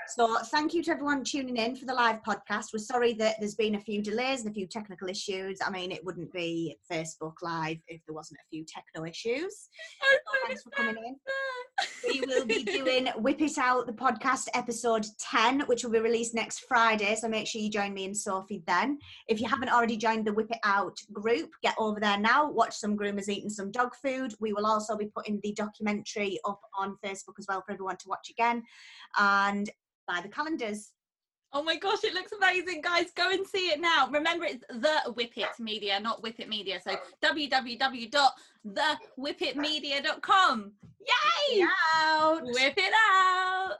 So, thank you to everyone tuning in for the live podcast. We're sorry that there's been a few delays and a few technical issues. I mean, it wouldn't be Facebook Live if there wasn't a few techno issues. So thanks for coming in. We will be doing *laughs* Whip It Out, the podcast episode 10, which will be released next Friday. So make sure you join me and Sophie then. If you haven't already joined the Whip It Out group, get over there now. Watch some groomers eating some dog food. We will also be putting the documentary up on Facebook as well for everyone to watch again. And buy the calendars. Oh my gosh, it looks amazing, guys. Go and see it now. Remember, it's the Whippet Media, not Whippet Media. So www.thewhippetmedia.com. Yay! Out. Whip it out.